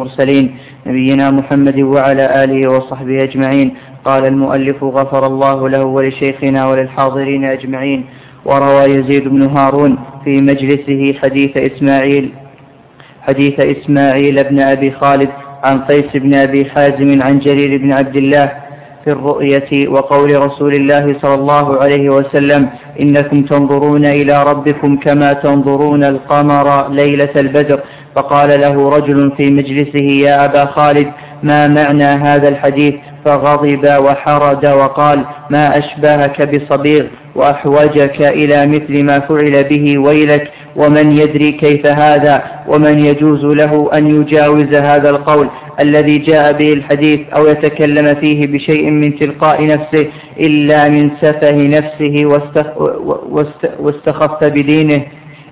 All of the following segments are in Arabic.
المرسلين نبينا محمد وعلى آله وصحبه أجمعين. قال المؤلف غفر الله له ولشيخنا وللحاضرين أجمعين. وروى يزيد بن هارون في مجلسه حديث إسماعيل حديث إسماعيل بن أبي خالد عن قيس بن أبي حازم عن جرير بن عبد الله في الرؤية وقول رسول الله صلى الله عليه وسلم إنكم تنظرون إلى ربكم كما تنظرون القمر ليلة البدر. فقال له رجل في مجلسه يا أبا خالد ما معنى هذا الحديث؟ فغضب وحرد وقال ما أشبهك بصبيغ وأحوجك إلى مثل ما فعل به ويلك. ومن يدري كيف هذا ومن يجوز له أن يجاوز هذا القول الذي جاء به الحديث أو يتكلم فيه بشيء من تلقاء نفسه إلا من سفه نفسه واستخف بدينه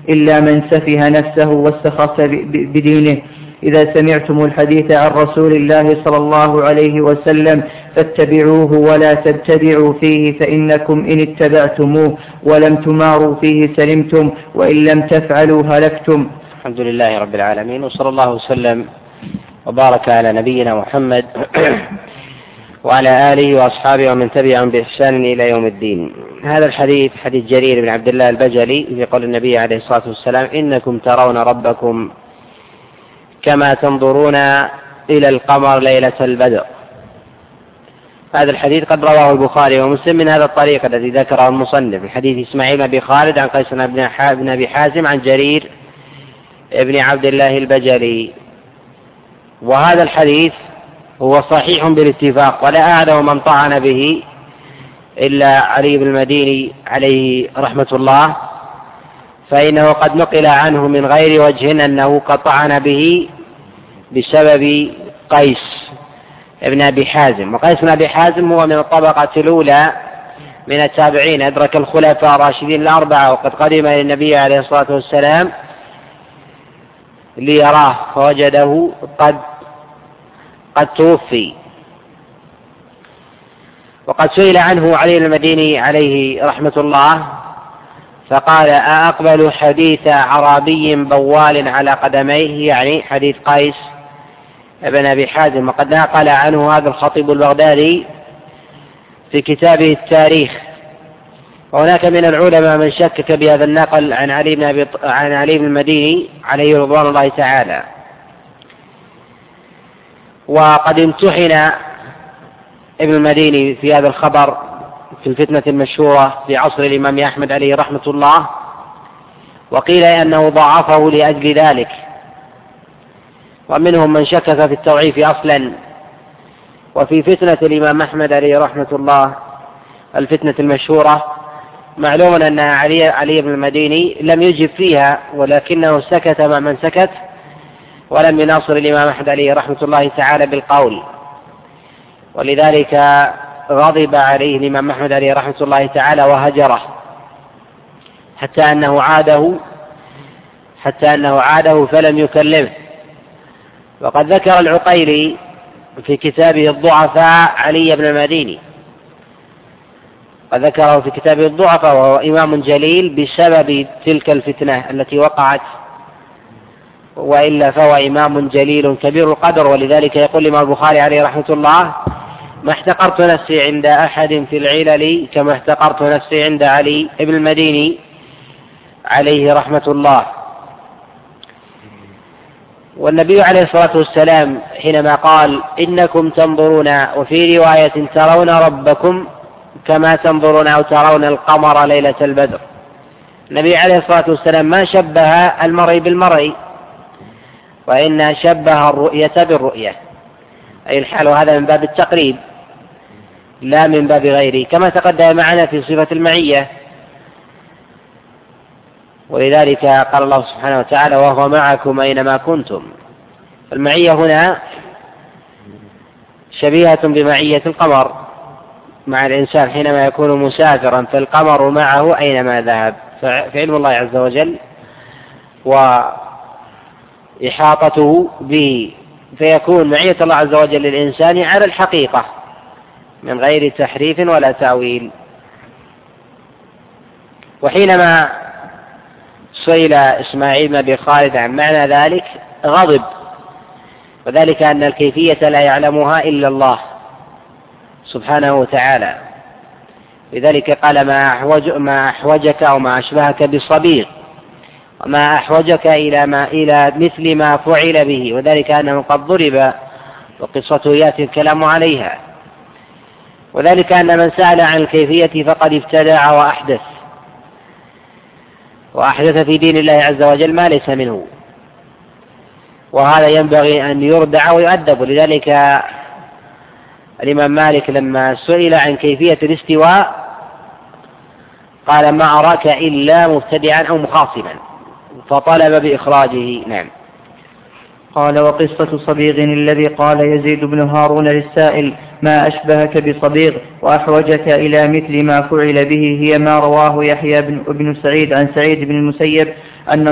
إلا من سفه نفسه واستخف بدينه. إذا سمعتم الحديث عن رسول الله صلى الله عليه وسلم فاتبعوه ولا تبتدعوا فيه فإنكم إن اتبعتموه ولم تماروا فيه سلمتم وإن لم تفعلوا هلكتم. الحمد لله رب العالمين وصلى الله وسلم وبارك على نبينا محمد وعلى آله وأصحابه ومن تبعهم بإحسان إلى يوم الدين. هذا الحديث حديث جرير بن عبد الله البجلي في قول النبي عليه الصلاة والسلام إنكم ترون ربكم كما تنظرون إلى القمر ليلة البدر. هذا الحديث قد رواه البخاري ومسلم من هذا الطريق الذي ذكره المصنف من حديث إسماعيل أبي خالد عن قيس بن أبي حازم عن جرير بن عبد الله البجلي. وهذا الحديث هو صحيح بالاتفاق ولا أعلم من طعن به إلا علي بن المديني عليه رحمة الله. فإنه قد نقل عنه من غير وجه أنه قد طعن به بسبب قيس ابن أبي حازم. وقيس بن أبي حازم هو من الطبقة الأولى من التابعين. أدرك الخلفاء الراشدين الأربعة وقد قدم إلى النبي عليه الصلاة والسلام ليراه فوجده قد قد توفي. وقد سئل عنه علي المديني عليه رحمة الله فقال أأقبل حديث عربي بوال على قدميه؟ يعني حديث قيس ابن أبي حازم وقد نقل عنه هذا الخطيب البغدادي في كتابه التاريخ. وهناك من العلماء من شكك بهذا النقل عن علي بن أبي عن علي بن المديني عليه رضوان الله تعالى. وقد امتحن ابن المديني في هذا الخبر في الفتنة المشهورة في عصر الإمام أحمد عليه رحمة الله وقيل أنه ضعفه لأجل ذلك. ومنهم من شكك في التضعيف أصلا. وفي فتنة الإمام أحمد عليه رحمة الله الفتنة المشهورة معلوم أن علي علي بن المديني لم يجب فيها ولكنه سكت مع من سكت ولم يناصر الإمام أحمد عليه رحمة الله تعالى بالقول. ولذلك غضب عليه الإمام أحمد عليه رحمة الله تعالى وهجره. حتى أنه عاده حتى أنه عاده فلم يكلمه. وقد ذكر العقيلي في كتابه الضعفاء علي بن المديني. قد ذكره في كتابه الضعفاء وهو إمام جليل بسبب تلك الفتنة التي وقعت وإلا فهو إمام جليل كبير القدر. ولذلك يقول الإمام البخاري عليه رحمة الله ما احتقرت نفسي عند أحد في العلل كما احتقرت نفسي عند علي بن المديني عليه رحمة الله. والنبي عليه الصلاة والسلام حينما قال إنكم تنظرون وفي رواية ترون ربكم كما تنظرون أو ترون القمر ليلة البدر. النبي عليه الصلاة والسلام ما شبه المرء بالمرء وإن شبه الرؤية بالرؤية. أي الحال وهذا من باب التقريب لا من باب غيره. كما تقدم معنا في صفة المعية ولذلك قال الله سبحانه وتعالى وهو معكم أينما كنتم. المعية هنا شبيهة بمعية القمر مع الإنسان حينما يكون مسافرا فالقمر معه أينما ذهب. فعلم الله عز وجل وإحاطته به فيكون معية الله عز وجل للإنسان على الحقيقة من غير تحريف ولا تأويل. وحينما سئل إسماعيل بن أبي خالد عن معنى ذلك غضب. وذلك أن الكيفية لا يعلمها إلا الله سبحانه وتعالى. لذلك قال ما أحوج ما أحوجك أو ما أشبهك بصبيغ وما أحوجك إلى ما إلى مثل ما فعل به. وذلك أنه قد ضرب وقصته يأتي الكلام عليها. وذلك أن من سأل عن الكيفية فقد ابتدع وأحدث. وأحدث في دين الله عز وجل ما ليس منه. وهذا ينبغي أن يردع ويؤدب. ولذلك الإمام مالك لما سئل عن كيفية الاستواء قال ما أراك إلا مبتدعا أو مخاصما. فطلب بإخراجه. نعم. قال وقصة صبيغ الذي قال يزيد بن هارون للسائل ما أشبهك بصبيغ؟ وأحوجك إلى مثل ما فعل به هي ما رواه يحيى بن, سعيد عن سعيد بن المسيب أن,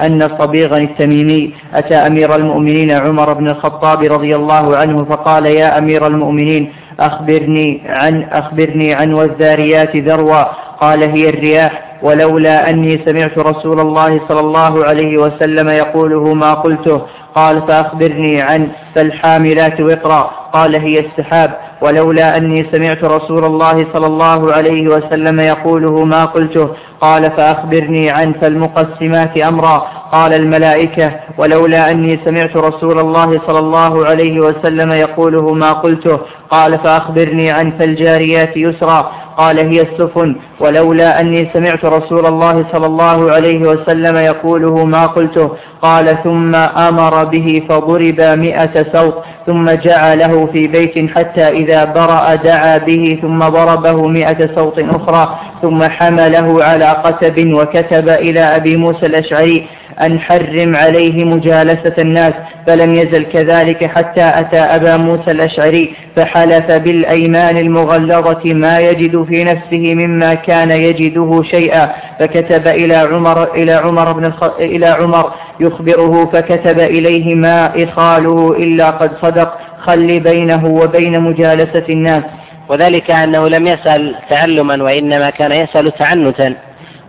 أن صبيغا التميمي أتى أمير المؤمنين عمر بن الخطاب رضي الله عنه فقال يا أمير المؤمنين أخبرني عن أخبرني عن والذاريات ذروا قال هي الرياح ولولا أني سمعت رسول الله صلى الله عليه وسلم يقوله ما قلته. قال فأخبرني عن فالحاملات وقرا. قال هي السحاب. ولولا أني سمعت رسول الله صلى الله عليه وسلم يقوله ما قلته قال فأخبرني عن فالمقسمات أمرا. قال الملائكة ولولا أني سمعت رسول الله صلى الله عليه وسلم يقوله ما قلته قال فأخبرني عن فالجاريات يسرا. قال هي السفن. ولولا أني سمعت رسول الله صلى الله عليه وسلم يقوله ما قلته قال ثم أمر به فضرب مئة سوط ثم جعله في بيت حتى برأ دعا به ثم ضربه مئة سوط أخرى ثم حمله على قتب وكتب إلى أبي موسى الأشعري أن حرم عليه مجالسة الناس فلم يزل كذلك حتى أتى أبا موسى الأشعري فحلف بالأيمان المغلظة ما يجد في نفسه مما كان يجده شيئا فكتب إلى عمر إلى عمر بن. إلى عمر يخبره فكتب إليه ما إخاله إلا قد صدق خل بينه وبين مجالسة الناس. وذلك أنه لم يسأل تعلما وإنما كان يسأل تعنتا.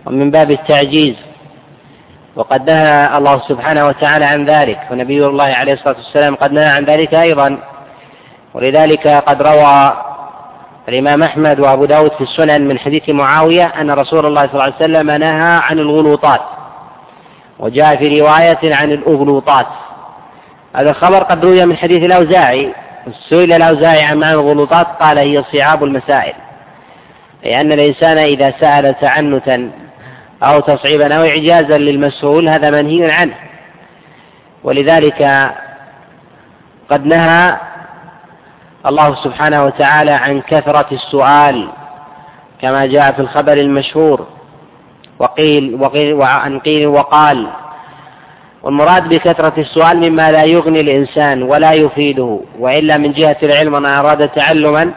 ومن باب التعجيز. وقد نهى الله سبحانه وتعالى عن ذلك. ونبي الله عليه الصلاة والسلام قد نهى عن ذلك أيضا. ولذلك قد روى الإمام أحمد وأبو داود في السنن من حديث معاوية أن رسول الله صلى الله عليه وسلم نهى عن الغلوطات. وجاء في رواية عن الأغلوطات. هذا الخبر قد روي من حديث الأوزاعي. سئل الأوزاعي عن معنى الغلوطات قال هي صعاب المسائل. لأن الإنسان إذا سأل تعنتا أو تصعيبا أو إعجازا للمسؤول هذا منهي عنه. ولذلك قد نهى الله سبحانه وتعالى عن كثرة السؤال كما جاء في الخبر المشهور. وقيل وقيل وعن قيل وقال والمراد بكثرة السؤال مما لا يغني الإنسان ولا يفيده وإلا من جهة العلم من أراد تعلما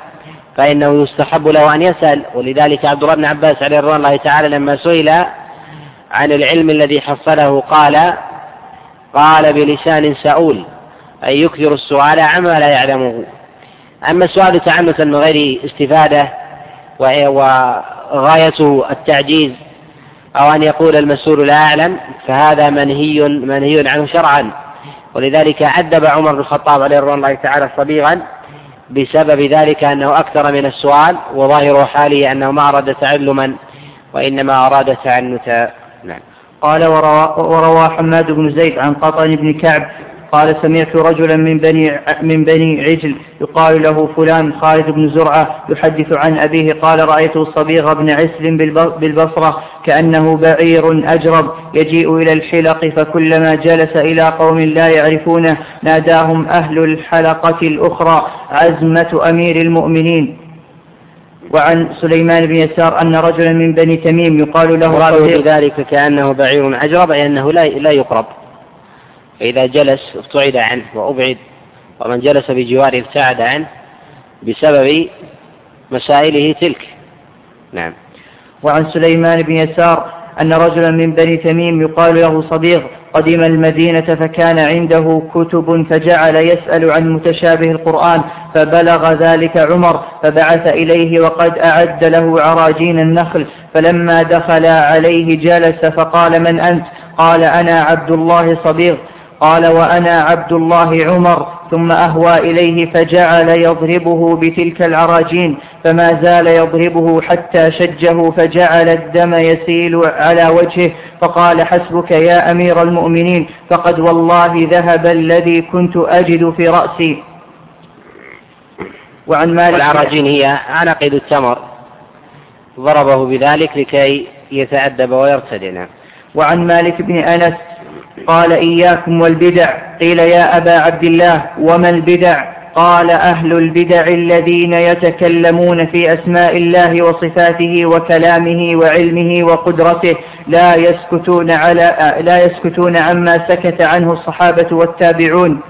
فإنه يستحب له أن يسأل. ولذلك عبد الله بن عباس عليه رضوان الله تعالى لما سئل عن العلم الذي حصله قال قال بلسان سؤول أي يكثر السؤال عما لا يعلمه. أما السؤال تعنتا من غير استفادة وغايته التعجيز أو أن يقول المسؤول لا أعلم فهذا منهي منهي عنه شرعا. ولذلك عذب عمر بن الخطاب عليه رضوان الله تعالى صبيغا بسبب ذلك أنه أكثر من السؤال وظاهر حاله أنه ما أراد تعلما وإنما أراد تعنتا. نعم. قال وروى, وروى حماد بن زيد عن قطن بن كعب قال سمعت رجلا من بني من بني عجل يقال له فلان خالد بن زرعة يحدث عن أبيه قال رأيت الصبيغ بن عسل بالبصرة كأنه بعير أجرب يجيء إلى الحلق فكلما جلس إلى قوم لا يعرفونه ناداهم أهل الحلقة الأخرى عزمة أمير المؤمنين. وعن سليمان بن يسار أن رجلا من بني تميم يقال له ذلك كأنه بعير عجرب أي أنه لا لا يقرب. فإذا جلس ابتعد عنه وأبعد ومن جلس بجواره ابتعد عنه بسبب مسائله تلك. نعم. وعن سليمان بن يسار أن رجلا من بني تميم يقال له صديق قدم المدينة فكان عنده كتب فجعل يسأل عن متشابه القرآن فبلغ ذلك عمر فبعث إليه وقد أعد له عراجين النخل فلما دخل عليه جلس فقال من أنت؟ قال أنا عبد الله صبيغ قال وأنا عبد الله عمر ثم أهوى إليه فجعل يضربه بتلك العراجين فما زال يضربه حتى شجه فجعل الدم يسيل على وجهه فقال حسبك يا أمير المؤمنين فقد والله ذهب الذي كنت أجد في رأسي. وعن مالك العراجين هي عناقيد التمر. ضربه بذلك لكي يتأدب ويرتدنا وعن مالك بن أنس قال إياكم والبدع. قيل يا أبا عبد الله وما البدع؟ قال أهل البدع الذين يتكلمون في أسماء الله وصفاته وكلامه وعلمه وقدرته لا يسكتون على لا يسكتون عما سكت عنه الصحابة والتابعون.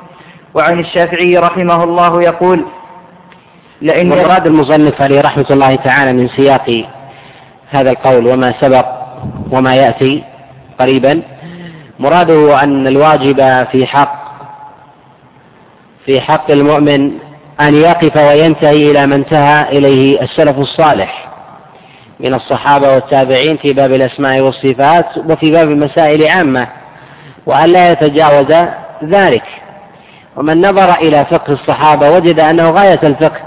وعن الشافعي رحمه الله يقول لأن مراد المصنف عليه رحمة الله تعالى من سياق هذا القول وما سبق وما يأتي قريبا. مراده أن الواجب في حق في حق المؤمن أن يقف وينتهي إلى ما انتهى إليه السلف الصالح من الصحابة والتابعين في باب الأسماء والصفات وفي باب المسائل عامة وأن لا يتجاوز ذلك. ومن نظر إلى فقه الصحابة وجد أنه غاية الفقه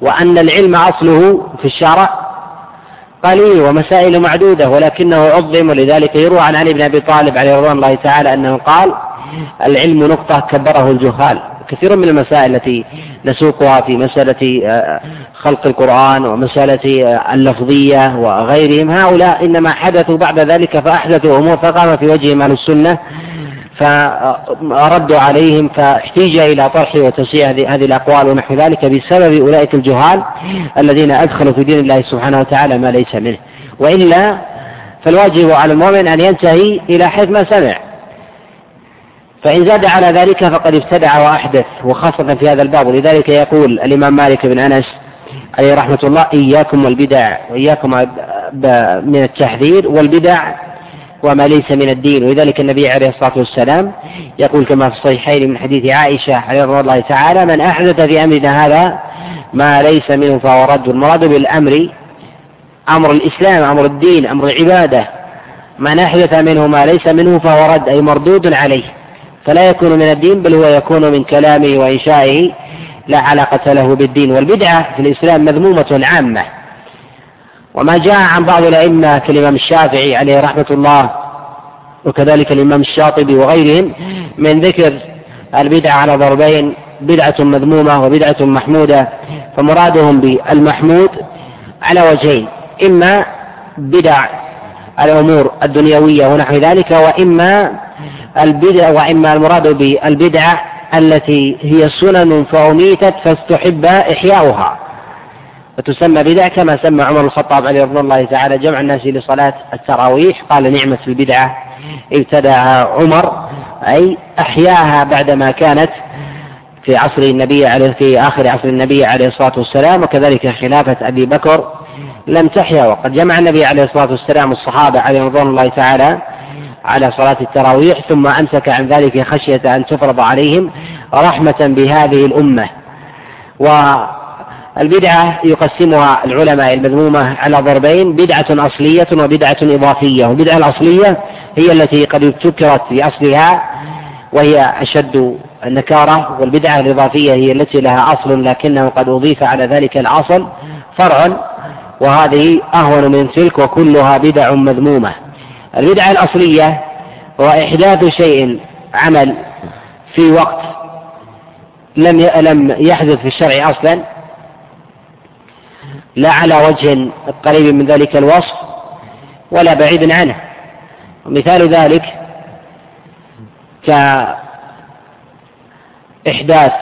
وأن العلم أصله في الشرع قليل ومسائل معدودة ولكنه عظم ولذلك يروى عن علي بن أبي طالب عليه رضوان الله تعالى أنه قال العلم نقطة كبره الجهال. كثير من المسائل التي نسوقها في مسألة آه، خلق القرآن ومسألة آه، اللفظية وغيرهم هؤلاء إنما حدثوا بعد ذلك فأحدثوا أمور فقام في وجههم أهل السنة فردوا عليهم فاحتيج إلى طرح وتشيع هذه الأقوال ونحو ذلك بسبب أولئك الجهال الذين أدخلوا في دين الله سبحانه وتعالى ما ليس منه. وإلا فالواجب على المؤمن أن ينتهي إلى حيث ما سمع. فإن زاد على ذلك فقد ابتدع وأحدث وخاصة في هذا الباب. ولذلك يقول الإمام مالك بن أنس عليه رحمة الله إياكم والبدع وإياكم من التحذير والبدع وما ليس من الدين. ولذلك النبي عليه الصلاة والسلام يقول كما في الصحيحين من حديث عائشة عليه رضي الله تعالى من أحدث في أمرنا هذا ما ليس منه فهو رد. المراد بالأمر أمر الإسلام أمر الدين أمر العبادة. من أحدث منه ما ليس منه فهو رد أي مردود عليه. فلا يكون من الدين بل هو يكون من كلامه وإنشائه لا علاقة له بالدين. والبدعة في الإسلام مذمومة عامة. وما جاء عن بعض الأئمة كالإمام الشافعي عليه رحمة الله وكذلك الإمام الشاطبي وغيرهم من ذكر البدعة على ضربين بدعة مذمومة وبدعة محمودة فمرادهم بالمحمود على وجهين إما بدع الأمور الدنيوية ونحو ذلك وإما البدع وإما المراد بالبدعة التي هي سنن فأميتت فاستحب إحياؤها. وتسمى بدعة كما سمى عمر الخطاب عليه رضي الله تعالى جمع الناس لصلاة التراويح. قال نعمة البدعة ابتدعها عمر أي أحياها بعدما كانت في عصر النبي عليه في آخر عصر النبي عليه الصلاة والسلام وكذلك خلافة أبي بكر لم تحيا. وقد جمع النبي عليه الصلاة والسلام الصحابة عليه رضوان الله تعالى على صلاة التراويح ثم أمسك عن ذلك خشية أن تفرض عليهم رحمة بهذه الأمة. والبدعة يقسمها العلماء المذمومة على ضربين بدعة أصلية وبدعة إضافية. والبدعة الأصلية هي التي قد ابتكرت في أصلها وهي أشد النكارة. والبدعة الإضافية هي التي لها أصل لكنه قد أضيف على ذلك الأصل فرع وهذه أهون من تلك وكلها بدع مذمومة. البدعة الأصلية هو إحداث شيء عمل في وقت لم لم يحدث في الشرع أصلا. لا على وجه قريب من ذلك الوصف ولا بعيد عنه. ومثال ذلك كإحداث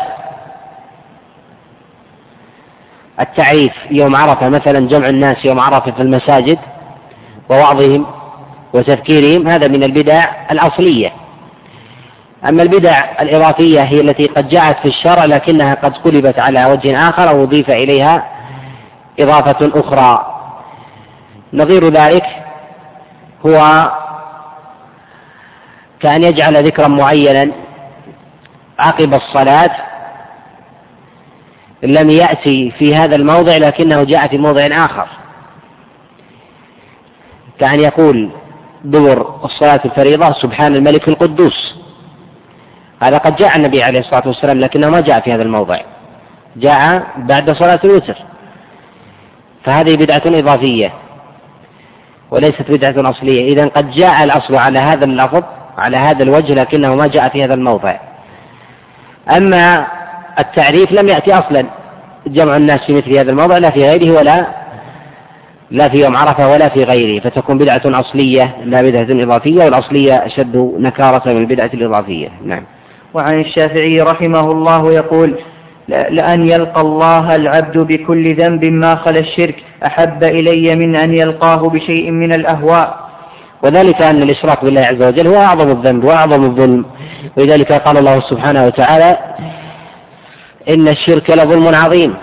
التعريف يوم عرفة مثلا جمع الناس يوم عرفة في المساجد ووعظهم وتذكيرهم هذا من البدع الأصلية. أما البدع الإضافية هي التي قد جاءت في الشرع لكنها قد قلبت على وجه آخر أو أضيف إليها إضافة أخرى. نظير ذلك هو كأن يجعل ذكرا معينا. عقب الصلاة لم يأتي في هذا الموضع لكنه جاء في موضع آخر. كأن يقول دور الصلاة الفريضة سبحان الملك القدوس. هذا قد جاء النبي عليه الصلاة والسلام لكنه ما جاء في هذا الموضع. جاء بعد صلاة الوتر. فهذه بدعة إضافية وليست بدعة أصلية. إذا قد جاء الأصل على هذا اللفظ على هذا الوجه لكنه ما جاء في هذا الموضع. أما التعريف لم يأتي أصلا. جمع الناس في مثل هذا الموضع لا في غيره ولا لا في يوم عرفة ولا في غيره. فتكون بدعة أصلية لا بدعة إضافية والأصلية أشد نكارة من البدعة الإضافية. نعم. وعن الشافعي رحمه الله يقول لأن يلقى الله العبد بكل ذنب ما خلا الشرك. أحب إلي من أن يلقاه بشيء من الأهواء. وذلك أن الإشراك بالله عز وجل هو أعظم الذنب وأعظم الظلم. ولذلك قال الله سبحانه وتعالى إن الشرك لظلم عظيم.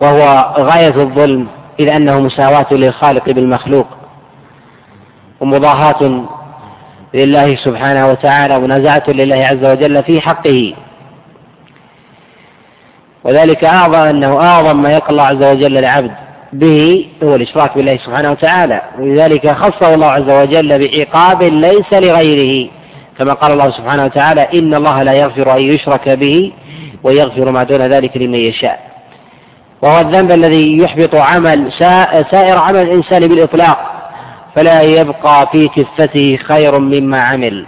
وهو غاية الظلم إذ أنه مساواة للخالق بالمخلوق. ومضاهاة لله سبحانه وتعالى ومنازعة لله عز وجل في حقه. وذلك أعظم أنه أعظم ما يلقى الله عز وجل العبد به هو الإشراك بالله سبحانه وتعالى. ولذلك خصه الله عز وجل بعقاب ليس لغيره. كما قال الله سبحانه وتعالى إن الله لا يغفر أن يشرك به ويغفر ما دون ذلك لمن يشاء. وهو الذنب الذي يحبط عمل سائر عمل الإنسان بالإطلاق. فلا يبقى في كفته خير مما عمل.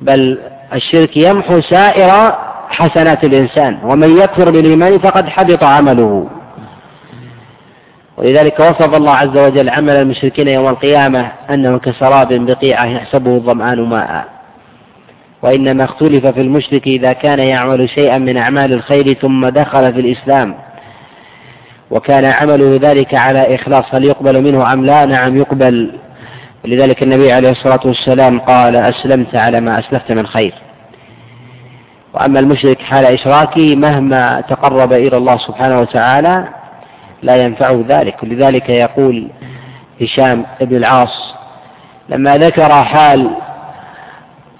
بل الشرك يمحو سائر حسنات الإنسان ومن يكفر بالإيمان فقد حبط عمله. ولذلك وصف الله عز وجل عمل المشركين يوم القيامة أنه كسراب بقيعة يحسبه الظمآن ماء. وإنما اختلف في المشرك إذا كان يعمل شيئا من أعمال الخير ثم دخل في الإسلام. وكان عمله ذلك على إخلاص هل يقبل منه أم لا؟ نعم يقبل. لذلك النبي عليه الصلاة والسلام قال أسلمت على ما أسلفت من خير. وأما المشرك حال إشراكه مهما تقرب إلى الله سبحانه وتعالى لا ينفعه ذلك. ولذلك يقول هشام بن العاص لما ذكر حال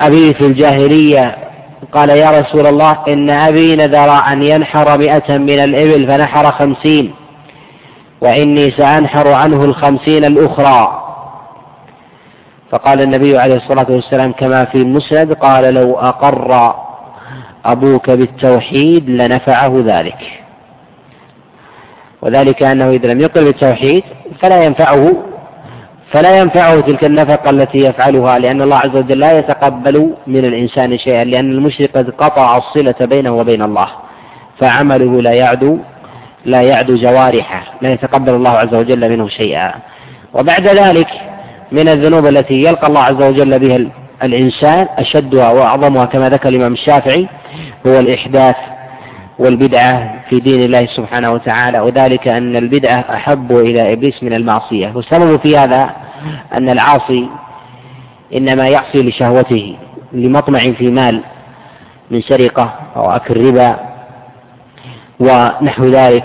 أبي في الجاهلية قال يا رسول الله إن أبي نذر أن ينحر مئة من الإبل فنحر خمسين وإني سأنحر عنه الخمسين الأخرى. فقال النبي عليه الصلاة والسلام كما في المسند قال لو أقر أبوك بالتوحيد لنفعه ذلك. وذلك أنه إذا لم يقل بالتوحيد فلا ينفعه فلا ينفعه تلك النفقة التي يفعلها لأن الله عز وجل لا يتقبل من الإنسان شيئا لأن المشرك قد قطع الصلة بينه وبين الله فعمله لا يعدو لا يعدو جوارحه لا يتقبل الله عز وجل منه شيئا. وبعد ذلك من الذنوب التي يلقى الله عز وجل بها الإنسان أشدها وأعظمها كما ذكر الإمام الشافعي هو الإحداث والبدعة في دين الله سبحانه وتعالى وذلك أن البدعة أحب إلى إبليس من المعصية. والسبب في هذا أن العاصي إنما يعصي لشهوته لمطمع في مال من سرقة أو أكل ربا ونحو ذلك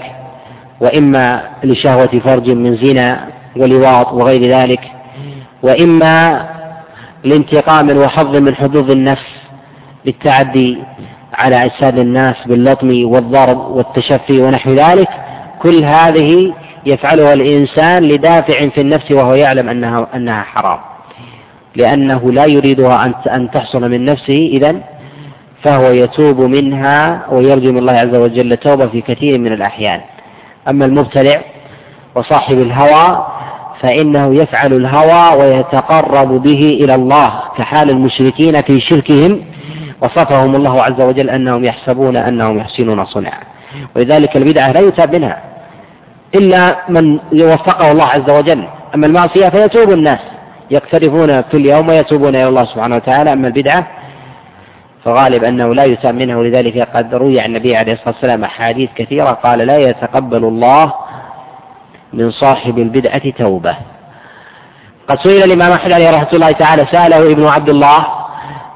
وإما لشهوة فرج من زنا ولواط وغير ذلك وإما لانتقام وحظ من حظوظ النفس بالتعدي على أجساد الناس باللطم والضرب والتشفي ونحو ذلك. كل هذه يفعلها الإنسان لدافع في النفس وهو يعلم أنها أنها حرام. لأنه لا يريدها أن تحصل من نفسه. إذا فهو يتوب منها ويرجو من الله عز وجل توبة في كثير من الأحيان. أما المبتلع وصاحب الهوى فإنه يفعل الهوى ويتقرب به إلى الله كحال المشركين في شركهم وصفهم الله عز وجل أنهم يحسبون أنهم يحسنون صنعا. ولذلك البدعة لا يتاب منها إلا من وفقه الله عز وجل. أما المعصية فيتوب الناس يقترفون كل يوم ويتوبون إلى الله سبحانه وتعالى. أما البدعة فغالب أنه لا يتاب منها ولذلك قد روي عن النبي عليه الصلاة والسلام أحاديث كثيرة قال لا يتقبل الله من صاحب البدعة توبة. قد سئل الإمام أحمد عليه رحمة الله تعالى سأله ابن عبد الله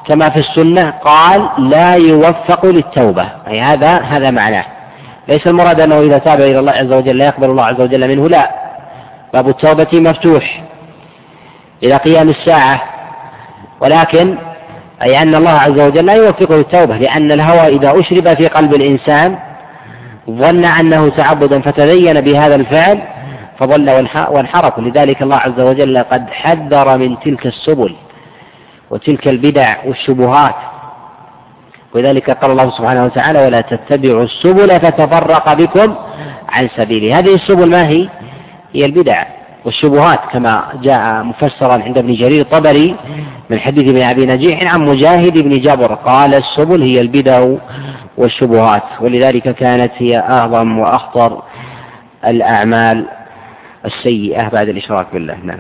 كما في السنة قال لا يوفق للتوبة. أي هذا هذا معناه. ليس المراد أنه إذا تاب إلى الله عز وجل لا يقبل الله عز وجل منه لا. باب التوبة مفتوح إلى قيام الساعة. ولكن أي أن الله عز وجل لا يوفقه للتوبة لأن الهوى إذا أشرب في قلب الإنسان ظن أنه تعبدا فتدين بهذا الفعل فضل وانحرف لذلك الله عز وجل قد حذر من تلك السبل وتلك البدع والشبهات. ولذلك قال الله سبحانه وتعالى ولا تتبعوا السبل فتفرق بكم عن سبيله هذه السبل ما هي؟ هي البدع والشبهات كما جاء مفسرا عند ابن جرير الطبري من حديث ابن أبي نجيح عن مجاهد بن جبر. قال السبل هي البدع والشبهات ولذلك كانت هي أعظم وأخطر الأعمال السيئة بعد الإشراك بالله. نعم.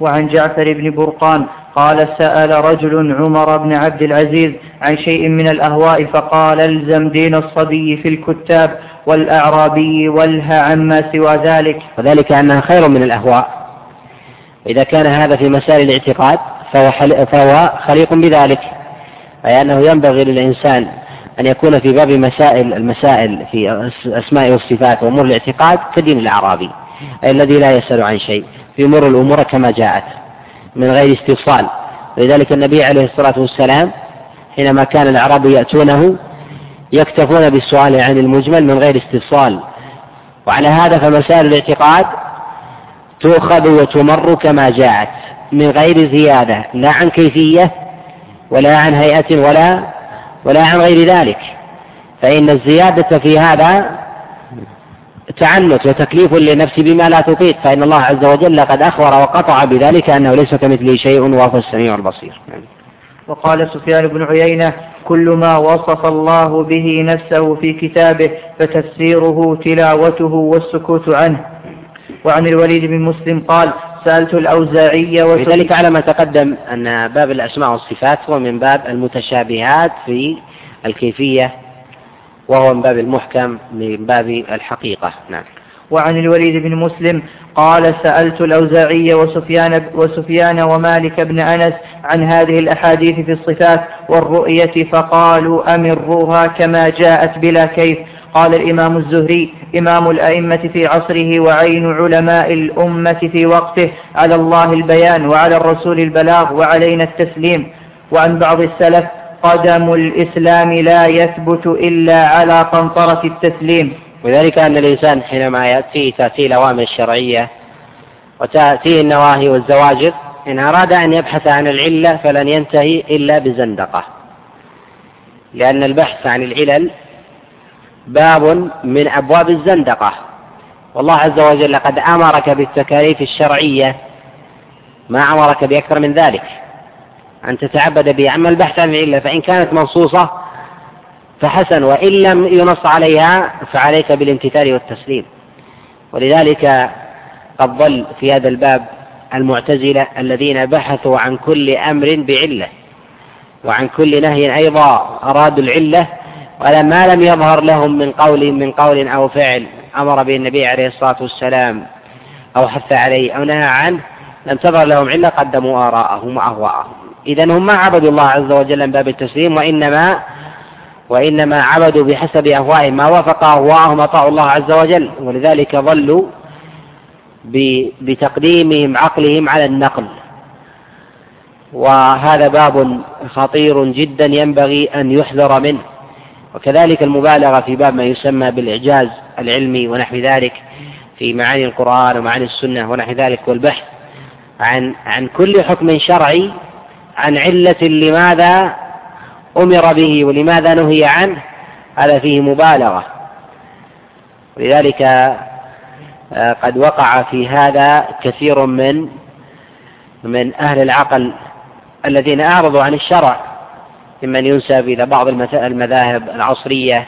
وعن جعفر بن برقان قال سأل رجل عمر بن عبد العزيز عن شيء من الأهواء فقال الزم دين الصبي في الكتاب والأعرابي والها عما سوى ذلك. وذلك أنها خير من الأهواء. إذا كان هذا في مسائل الاعتقاد فهو, فهو خليق بذلك. أي أنه ينبغي للإنسان أن يكون في باب مسائل المسائل في أسماء والصفات وأمور الاعتقاد كدين الأعرابي. أي الذي لا يسأل عن شيء يمر الأمور كما جاءت من غير استفصال. ولذلك النبي عليه الصلاة والسلام حينما كان الأعراب يأتونه يكتفون بالسؤال عن المجمل من غير استفصال. وعلى هذا فمسائل الاعتقاد تؤخذ وتمر كما جاءت من غير زيادة لا عن كيفية ولا عن هيئة ولا ولا عن غير ذلك. فإن الزيادة في هذا تعنت وتكليف للنفس بما لا تطيق فإن الله عز وجل قد أخبر وقطع بذلك أنه ليس كمثله شيء وهو السميع البصير. وقال سفيان بن عيينة كل ما وصف الله به نفسه في كتابه فتفسيره تلاوته والسكوت عنه. وعن الوليد بن مسلم قال سألت الأوزاعي ولذلك على ما تقدم أن باب الأسماء والصفات هو من باب المتشابهات في الكيفية وهو من باب المحكم من باب الحقيقة. نعم. وعن الوليد بن مسلم قال سألت الأوزاعي وسفيان, وسفيان ومالك بن أنس عن هذه الأحاديث في الصفات والرؤية فقالوا أمروها كما جاءت بلا كيف. قال الإمام الزهري إمام الأئمة في عصره وعين علماء الأمة في وقته على الله البيان وعلى الرسول البلاغ وعلينا التسليم. وعن بعض السلف قدم الإسلام لا يثبت إلا على قنطرة التسليم. وذلك أن الإنسان حينما يأتيه تأتيه الأوامر الشرعية وتأتيه النواهي والزواجر إن أراد أن يبحث عن العلة فلن ينتهي إلا بزندقة. لأن البحث عن العلل باب من أبواب الزندقة. والله عز وجل قد أمرك بالتكاليف الشرعية ما أمرك بأكثر من ذلك. أن تتعبد به أما البحث عن العلة فإن كانت منصوصة فحسن وإن لم ينص عليها فعليك بالامتثال والتسليم. ولذلك قد ضل في هذا الباب المعتزلة الذين بحثوا عن كل أمر بعلة وعن كل نهي أيضا أرادوا العلة ولما لم يظهر لهم من قول من قول أو فعل أمر به النبي عليه الصلاة والسلام أو حث عليه أو نهى عنه لم تظهر لهم علة قدموا آراءهم وأهواءهم. إذا هم ما عبدوا الله عز وجل من باب التسليم وإنما وإنما عبدوا بحسب أهوائهم ما وافق أهواءهم أطاعوا الله عز وجل ولذلك ظلوا بتقديمهم عقلهم على النقل. وهذا باب خطير جدا ينبغي أن يحذر منه. وكذلك المبالغة في باب ما يسمى بالإعجاز العلمي ونحو ذلك في معاني القرآن ومعاني السنة ونحو ذلك والبحث عن عن كل حكم شرعي عن علة لماذا أمر به ولماذا نهي عنه هذا فيه مبالغة. ولذلك آه، قد وقع في هذا كثير من من أهل العقل الذين أعرضوا عن الشرع. ممن ينسب إلى بعض المذاهب العصرية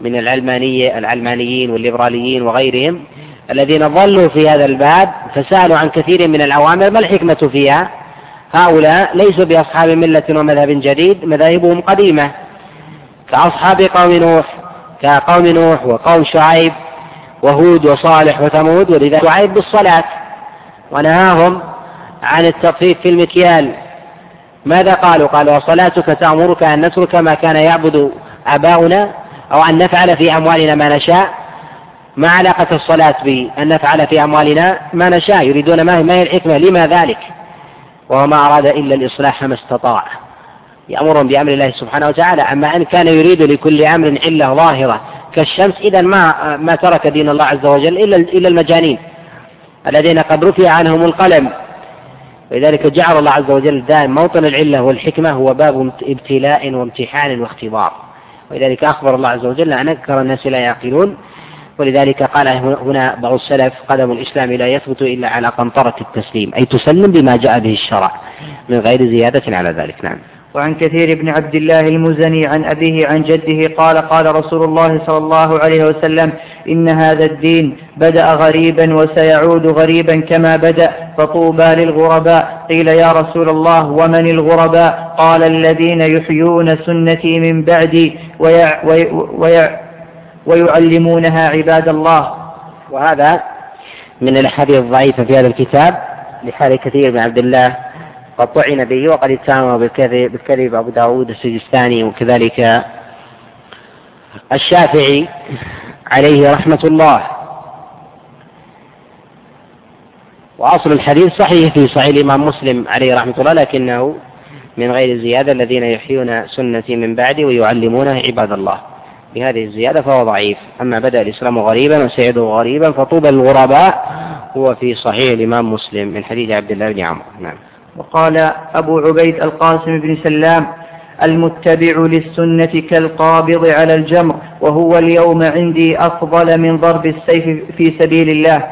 من العلمانية العلمانيين والليبراليين وغيرهم الذين ظلوا في هذا الباب فسألوا عن كثير من الأوامر ما الحكمة فيها؟ هؤلاء ليسوا بأصحاب ملة ومذهب جديد مذاهبهم قديمة. كأصحاب قوم نوح كقوم نوح وقوم شعيب وهود وصالح وثمود ولذلك شعيب بالصلاة. ونهاهم عن التطفيف في المكيال. ماذا قالوا؟ قالوا وصلاتك تأمرك أن نترك ما كان يعبد آباؤنا أو أن نفعل في أموالنا ما نشاء ما علاقة الصلاة بأن نفعل في أموالنا ما نشاء. يريدون ما هي الحكمة؟ لما ذلك؟ وهو ما أراد إلا الإصلاح ما استطاع. يأمرهم بأمر الله سبحانه وتعالى. أما أن كان يريد لكل أمر علة ظاهرة كالشمس إذا ما ما ترك دين الله عز وجل إلا إلا المجانين الذين قد رفع عنهم القلم. ولذلك جعل الله عز وجل دائما موطن العلة والحكمة هو باب ابتلاء وامتحان واختبار. ولذلك أخبر الله عز وجل أن أكثر الناس لا يعقلون ولذلك قال هنا بعض السلف قدم الإسلام لا يثبت إلا على قنطرة التسليم أي تسلم بما جاء به الشرع من غير زيادة على ذلك. نعم. وعن كثير بن عبد الله المزني عن أبيه عن جده قال قال رسول الله صلى الله عليه وسلم إن هذا الدين بدأ غريبا وسيعود غريبا كما بدأ فطوبى للغرباء. قيل يا رسول الله ومن الغرباء؟ قال الذين يحيون سنتي من بعدي ويع ويع ويعلمونها عباد الله. وهذا من الأحاديث الضعيفة في هذا الكتاب لحال كثير بن عبد الله. قد طعن به وقد اتهم بالكذب, بالكذب أبو داود السجستاني وكذلك الشافعي عليه رحمة الله. وأصل الحديث صحيح في صحيح الإمام مسلم عليه رحمة الله لكنه من غير زيادة الذين يحيون سنتي من بعدي ويعلمونه عباد الله. بهذه الزيادة فهو ضعيف. أما بدأ الإسلام غريبا وسيعده غريبا فطوبى للغرباء هو في صحيح الإمام مسلم من حديث عبد الله بن عمرو. نعم. وقال أبو عبيد القاسم بن سلام المتبع للسنة كالقابض على الجمر وهو اليوم عندي أفضل من ضرب السيف في سبيل الله.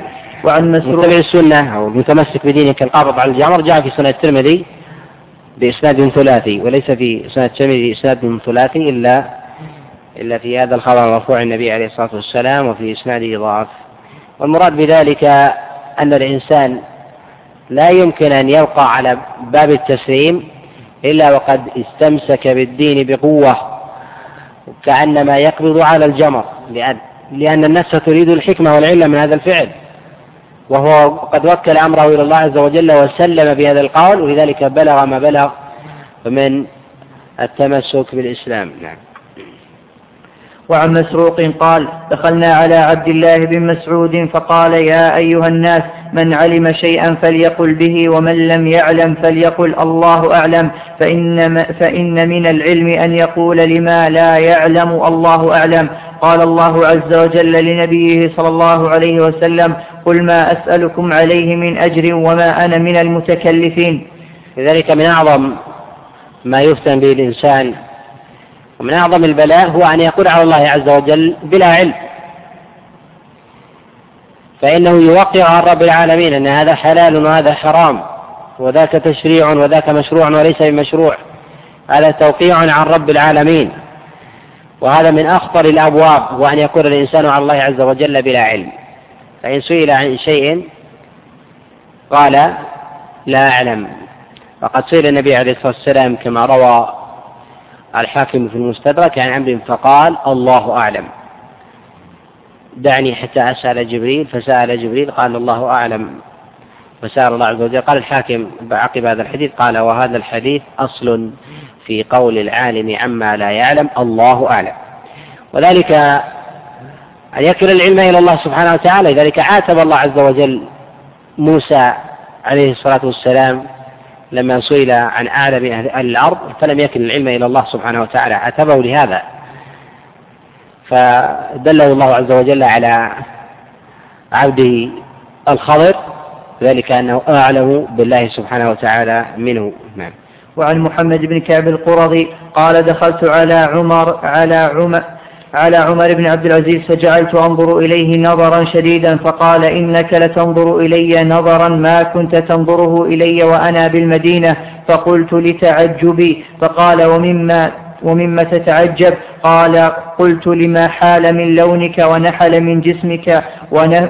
وعن مسروق متبع السنة أو المتمسك بدينه كالقابض على الجمر جاء في سنة الترمذي بإسناد ثلاثي وليس في سنة الترمذي إسناد ثلاثي إلا إلا في هذا الخبر مرفوع النبي عليه الصلاة والسلام وفي إسناده ضعف. والمراد بذلك أن الإنسان لا يمكن أن يبقى على باب التسليم إلا وقد استمسك بالدين بقوة كأنما يقبض على الجمر لأن, لأن النفس تريد الحكمة والعلة من هذا الفعل. وهو قد وكل أمره إلى الله عز وجل وسلم بهذا القول ولذلك بلغ ما بلغ من التمسك بالإسلام. نعم. وعن مسروق قال دخلنا على عبد الله بن مسعود فقال يا أيها الناس من علم شيئا فليقل به ومن لم يعلم فليقل الله أعلم فإن, فإن من العلم أن يقول لما لا يعلم الله أعلم قال الله عز وجل لنبيه صلى الله عليه وسلم قل ما أسألكم عليه من أجر وما أنا من المتكلفين لذلك من أعظم ما يفتن به الإنسان ومن أعظم البلاء هو أن يقول على الله عز وجل بلا علم. فإنه يوقع عن رب العالمين أن هذا حلال وهذا حرام وذاك تشريع وذاك مشروع وليس بمشروع. هذا توقيع عن رب العالمين. وهذا من أخطر الأبواب وأن يقول الإنسان على الله عز وجل بلا علم. فإن سئل عن شيء قال لا أعلم. وقد سئل النبي عليه الصلاة والسلام كما روى الحاكم في المستدرك عن عمرو فقال الله أعلم. دعني حتى أسأل جبريل فسأل جبريل قال الله أعلم. فسأل الله عز وجل قال الحاكم عقب هذا الحديث قال وهذا الحديث أصل في قول العالم عما لا يعلم الله أعلم. وذلك أن يكل العلم إلى الله سبحانه وتعالى لذلك عاتب الله عز وجل موسى عليه الصلاة والسلام لما سئل عن أعلم أهل الأرض فلم يكن العلم إلى الله سبحانه وتعالى عتبه لهذا. فدله الله عز وجل على عبده الخضر ذلك أنه أعلم بالله سبحانه وتعالى منه. نعم. وعن محمد بن كعب القرظي قال دخلت على عمر على عمر على عمر بن عبد العزيز فجعلت أنظر إليه نظرا شديدا فقال إنك لتنظر إلي نظرا ما كنت تنظره إلي وأنا بالمدينة فقلت لتعجبي فقال ومما ومما تتعجب قال قلت لما حال من لونك ونحل من جسمك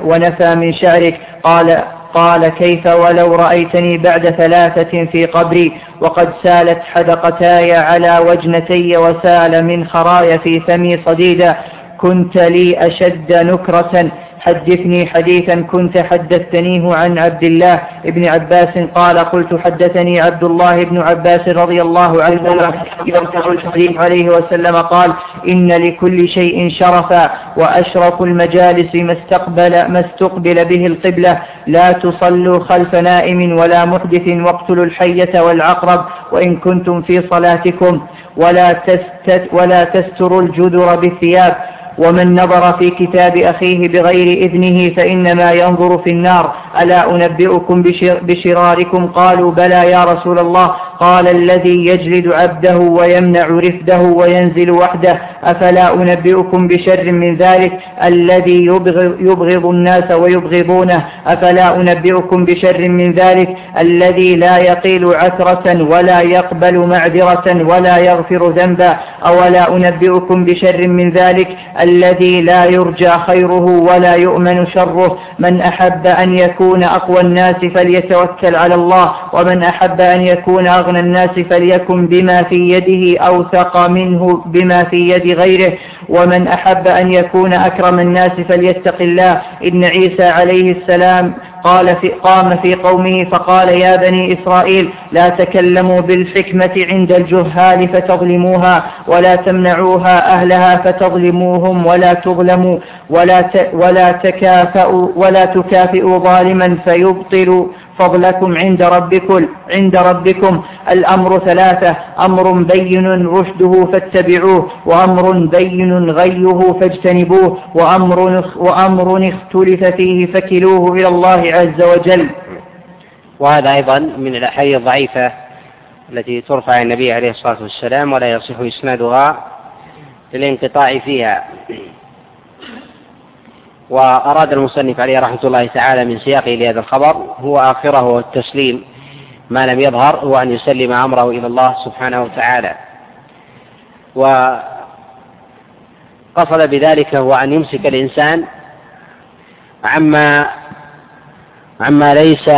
ونفى من شعرك قال قال كيف ولو رأيتني بعد ثلاثة في قبري وقد سالت حدقتاي على وجنتي وسال من خرايا في فمي صديدا كنت لي أشد نكرة. حدثني حديثا كنت حدثتنيه عن عبد الله بن عباس قال قلت حدثني عبد الله بن عباس رضي الله يرتع الحديث عليه وسلم قال إن لكل شيء شرفا وأشرف المجالس ما استقبل, ما استقبل به القبلة. لا تصلوا خلف نائم ولا محدث واقتلوا الحية والعقرب وإن كنتم في صلاتكم. ولا, ولا تستروا الجدر بالثياب. ومن نظر في كتاب أخيه بغير إذنه فإنما ينظر في النار. ألا أنبئكم بشراركم؟ قالوا بلى يا رسول الله. قال الذي يجلد عبده ويمنع رفده وينزل وحده أفلا أنبئكم بشر من ذلك؟ الذي يبغض, الناس ويبغضونه أفلا أنبئكم بشر من ذلك؟ الذي لا يقيل عثرة ولا يقبل معذرة ولا يغفر ذنبا أولا أنبئكم بشر من ذلك؟ الذي لا يرجى خيره ولا يؤمن شره من أحب أن يكون أقوى الناس فليتوكل على الله ومن أحب أن يكون أغنى الناس فليكن بما في يده أوثق منه بما في يد غيره. ومن أحب أن يكون أكرم الناس فليتق الله. إن عيسى عليه السلام قال في قام في قومه فقال يا بني إسرائيل لا تكلموا بالحكمة عند الجهال فتظلموها ولا تمنعوها أهلها فتظلموهم ولا تظلموا ولا ولا تكافئوا ولا تكافئوا ظالما فيبطل فضلكم عند ربكم عند ربكم. الأمر ثلاثة أمر بين رشده فاتبعوه وأمر بين غيه فاجتنبوه وأمر وأمر اختلف فيه فكلوه إلى الله عز وجل. وهذا أيضا من الأحاديث الضعيفة التي ترفع النبي عليه الصلاة والسلام ولا يصح إسنادها للانقطاع فيها. وأراد المصنف عليه رحمة الله تعالى من سياقه لهذا الخبر هو آخره التسليم ما لم يظهر هو أن يسلم أمره إلى الله سبحانه وتعالى. وقصد بذلك هو أن يمسك الإنسان عما عما ليس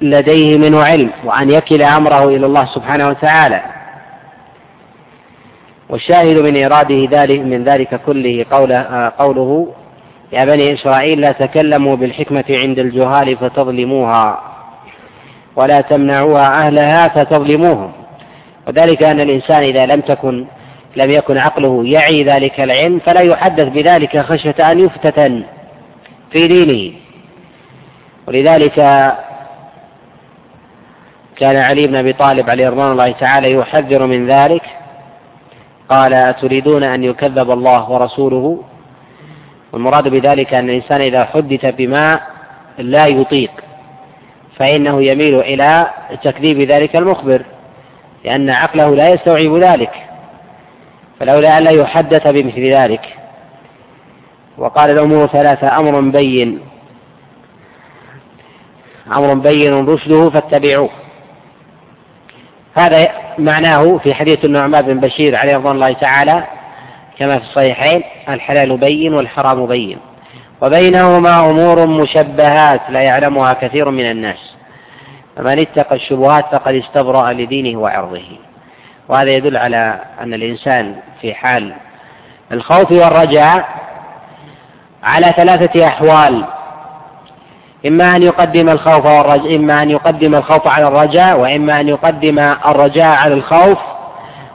لديه منه علم وأن يكل أمره إلى الله سبحانه وتعالى. والشاهد من إراده ذلك من ذلك كله قوله, قوله يا بني إسرائيل لا تكلموا بالحكمة عند الجهال فتظلموها ولا تمنعوها أهلها فتظلموهم. وذلك أن الإنسان إذا لم تكن لم يكن عقله يعي ذلك العلم فلا يحدث بذلك خشية أن يفتتن في دينه. ولذلك كان علي بن أبي طالب عليه رضوان الله تعالى يحذر من ذلك. قال أتريدون أن يكذب الله ورسوله؟ والمراد بذلك أن الإنسان إذا حدث بما لا يطيق فإنه يميل إلى تكذيب ذلك المخبر لأن عقله لا يستوعب ذلك فلولا أن لا يحدث بمثل ذلك. وقال الأمور ثلاثة أمر بين أمر بين رشده فاتبعوه. هذا معناه في حديث النعمان بن بشير عليه رضوان الله تعالى كما في الصحيحين الحلال بين والحرام بين. وبينهما أمور مشبهات لا يعلمها كثير من الناس. فمن اتقى الشبهات فقد استبرأ لدينه وعرضه. وهذا يدل على أن الإنسان في حال الخوف والرجاء على ثلاثة أحوال. إما أن يقدم الخوف والرجاء إما أن يقدم الخوف على الرجاء وإما أن يقدم الرجاء على الخوف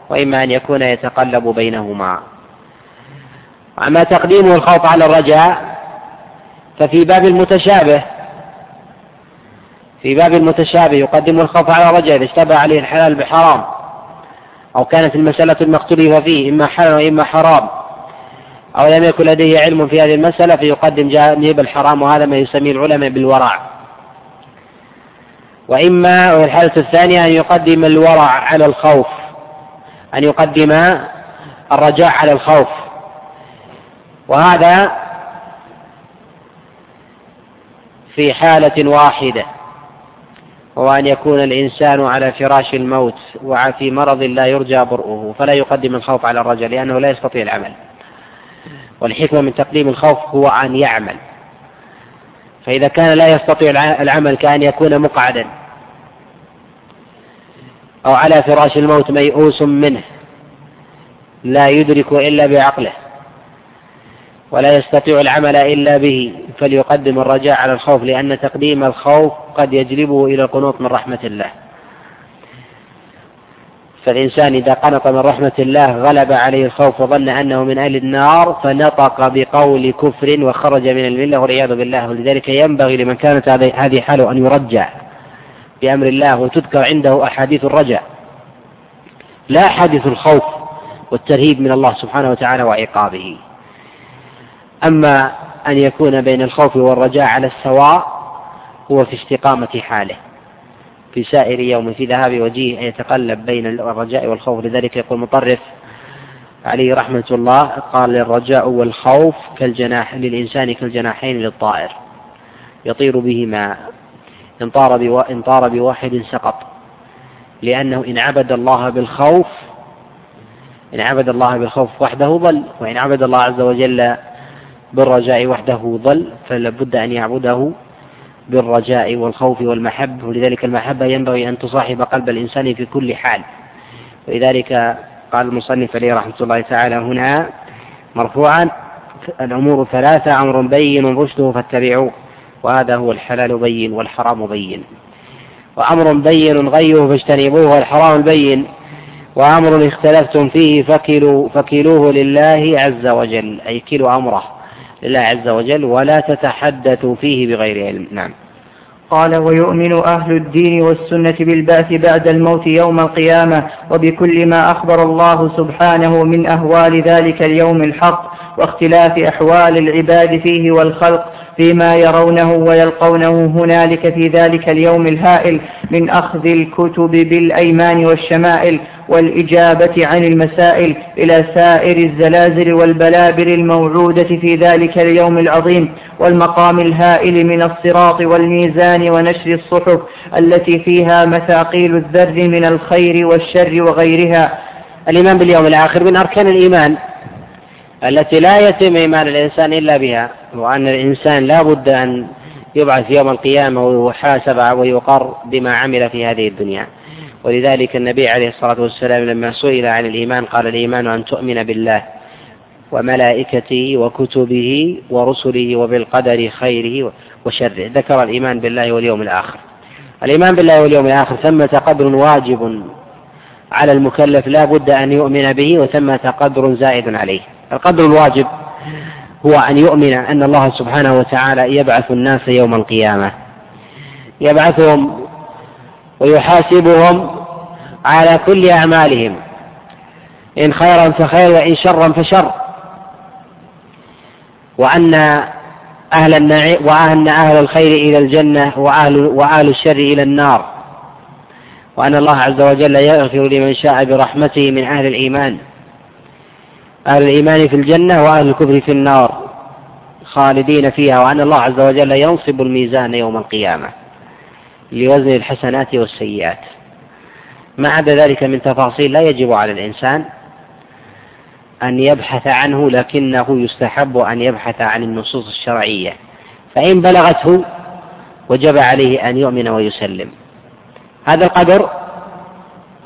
وإما أن يكون يتقلب بينهما. أما تقديم الخوف على الرجاء ففي باب المتشابه في باب المتشابه يقدم الخوف على الرجاء إذا اشتبه عليه الحلال بحرام أو كانت المسألة المختلفة فيه إما حلال وإما حرام أو لم يكن لديه علم في هذه المسألة فيقدم جانب الحرام وهذا ما يسميه العلماء بالورع. وإما والحالة الثانية أن يقدم الورع على الخوف أن يقدم الرجاء على الخوف. وهذا في حالة واحدة وهو أن يكون الإنسان على فراش الموت وفي مرض لا يرجى برؤه فلا يقدم الخوف على الرجل لأنه لا يستطيع العمل. والحكمة من تقديم الخوف هو أن يعمل. فإذا كان لا يستطيع العمل كأن يكون مقعدا. أو على فراش الموت ميؤوس منه. لا يدرك إلا بعقله. ولا يستطيع العمل إلا به فليقدم الرجاء على الخوف لأن تقديم الخوف قد يجلبه إلى القنوط من رحمة الله. فالإنسان إذا قنط من رحمة الله غلب عليه الخوف وظن أنه من أهل النار فنطق بقول كفر وخرج من الملة والعياذ بالله. ولذلك ينبغي لمن كانت هذه حاله أن يرجع بأمر الله وتذكر عنده أحاديث الرجاء. لا أحاديث الخوف والترهيب من الله سبحانه وتعالى وعقابه. أما أن يكون بين الخوف والرجاء على السواء هو في استقامة حاله. في سائر يوم في ذهاب وجيه يتقلب بين الرجاء والخوف. لذلك يقول مطرف عليه رحمة الله قال الرجاء والخوف كالجناح للإنسان كالجناحين للطائر. يطير بهما. إن طار. إن طار بواحد سقط. لأنه إن عبد الله بالخوف إن عبد الله بالخوف وحده ضل. وإن عبد الله عز وجل بالرجاء وحده ضل فلا بد أن يعبده بالرجاء والخوف والمحبة. ولذلك المحبة ينبغي أن تصاحب قلب الإنسان في كل حال. ولذلك قال المصنف عليه رحمة الله تعالى هنا مرفوعا الأمور ثلاثة أمر بين رشده فاتبعوه وهذا هو الحلال بين والحرام بين. وأمر بين غيه فاجتنبوه والحرام بين. وأمر اختلفتم فيه فكلوا فكلوه لله عز وجل أي كلوا أمره. لله عز وجل ولا تتحدثوا فيه بغير علم. نعم. قال ويؤمن أهل الدين والسنة بالبعث بعد الموت يوم القيامة وبكل ما أخبر الله سبحانه من أهوال ذلك اليوم الحق واختلاف أحوال العباد فيه والخلق فيما يرونه ويلقونه هنالك في ذلك اليوم الهائل من أخذ الكتب بالأيمان والشمائل والإجابة عن المسائل إلى سائر الزلازل والبلابل الموعودة في ذلك اليوم العظيم والمقام الهائل من الصراط والميزان ونشر الصحف التي فيها مثاقيل الذر من الخير والشر وغيرها. الإيمان باليوم الآخر من أركان الإيمان. التي لا يتم إيمان الإنسان إلا بها وأن الإنسان لا بد أن يبعث يوم القيامة ويحاسب ويقر بما عمل في هذه الدنيا. ولذلك النبي عليه الصلاة والسلام لما سئل عن الإيمان قال الإيمان أن تؤمن بالله وملائكته وكتبه ورسله وبالقدر خيره وشره. ذكر الإيمان بالله واليوم الآخر. الإيمان بالله واليوم الآخر ثمة قدر واجب على المكلف لا بد أن يؤمن به وثمة قدر زائد عليه. القدر الواجب هو أن يؤمن أن الله سبحانه وتعالى يبعث الناس يوم القيامة. يبعثهم ويحاسبهم على كل أعمالهم. إن خيرا فخير وإن شرا فشر. وأن أهل وأن أهل الخير إلى الجنة وأهل وأهل الشر إلى النار. وأن الله عز وجل يغفر لمن شاء برحمته من أهل الإيمان. أهل الإيمان في الجنة وأهل الكفر في النار خالدين فيها وأن الله عز وجل ينصب الميزان يوم القيامة لوزن الحسنات والسيئات. ما عدا ذلك من تفاصيل لا يجب على الإنسان أن يبحث عنه لكنه يستحب أن يبحث عن النصوص الشرعية. فإن بلغته وجب عليه أن يؤمن ويسلم. هذا القدر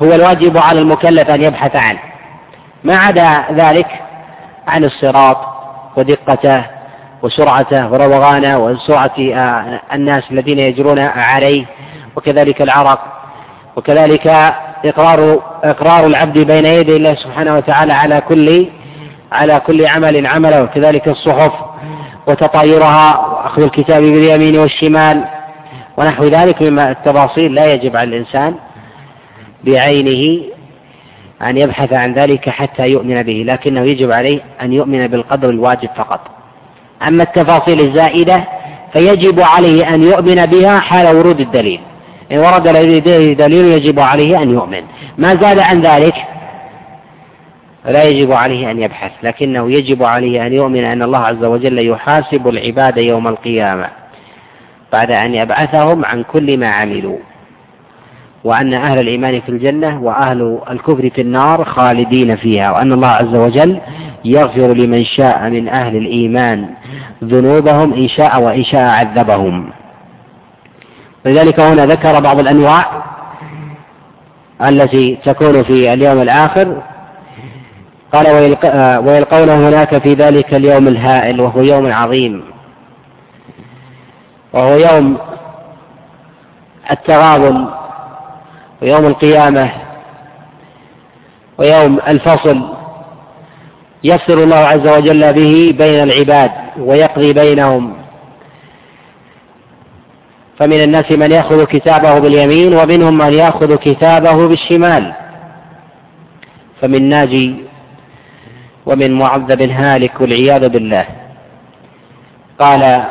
هو الواجب على المكلف أن يبحث عنه. ما عدا ذلك عن الصراط ودقته وسرعته وروغانه وسرعة آه، الناس الذين يجرون عليه وكذلك العرق وكذلك إقرار إقرار العبد بين يدي الله سبحانه وتعالى على كل على كل عمل عمله وكذلك الصحف وتطايرها وأخذ الكتاب باليمين والشمال ونحو ذلك مما التفاصيل لا يجب على الإنسان بعينه أن يبحث عن ذلك حتى يؤمن به لكنه يجب عليه أن يؤمن بالقدر الواجب فقط. أما التفاصيل الزائدة فيجب عليه أن يؤمن بها حال ورود الدليل. إن ورد لديه دليل يجب عليه أن يؤمن. ما زاد عن ذلك؟ فلا يجب عليه أن يبحث لكنه يجب عليه أن يؤمن أن الله عز وجل يحاسب العباد يوم القيامة. بعد أن يبعثهم عن كل ما عملوا. وأن أهل الإيمان في الجنة وأهل الكفر في النار خالدين فيها وأن الله عز وجل يغفر لمن شاء من أهل الإيمان ذنوبهم إن شاء وإن شاء عذبهم. ولذلك هنا ذكر بعض الأنواع التي تكون في اليوم الآخر. قال ويلقون هناك في ذلك اليوم الهائل وهو يوم عظيم. وهو يوم التغابن ويوم القيامة ويوم الفصل. يفصل الله عز وجل به بين العباد ويقضي بينهم. فمن الناس من يأخذ كتابه باليمين ومنهم من يأخذ كتابه بالشمال. فمن ناجي ومن معذب هالك والعياذ بالله. قال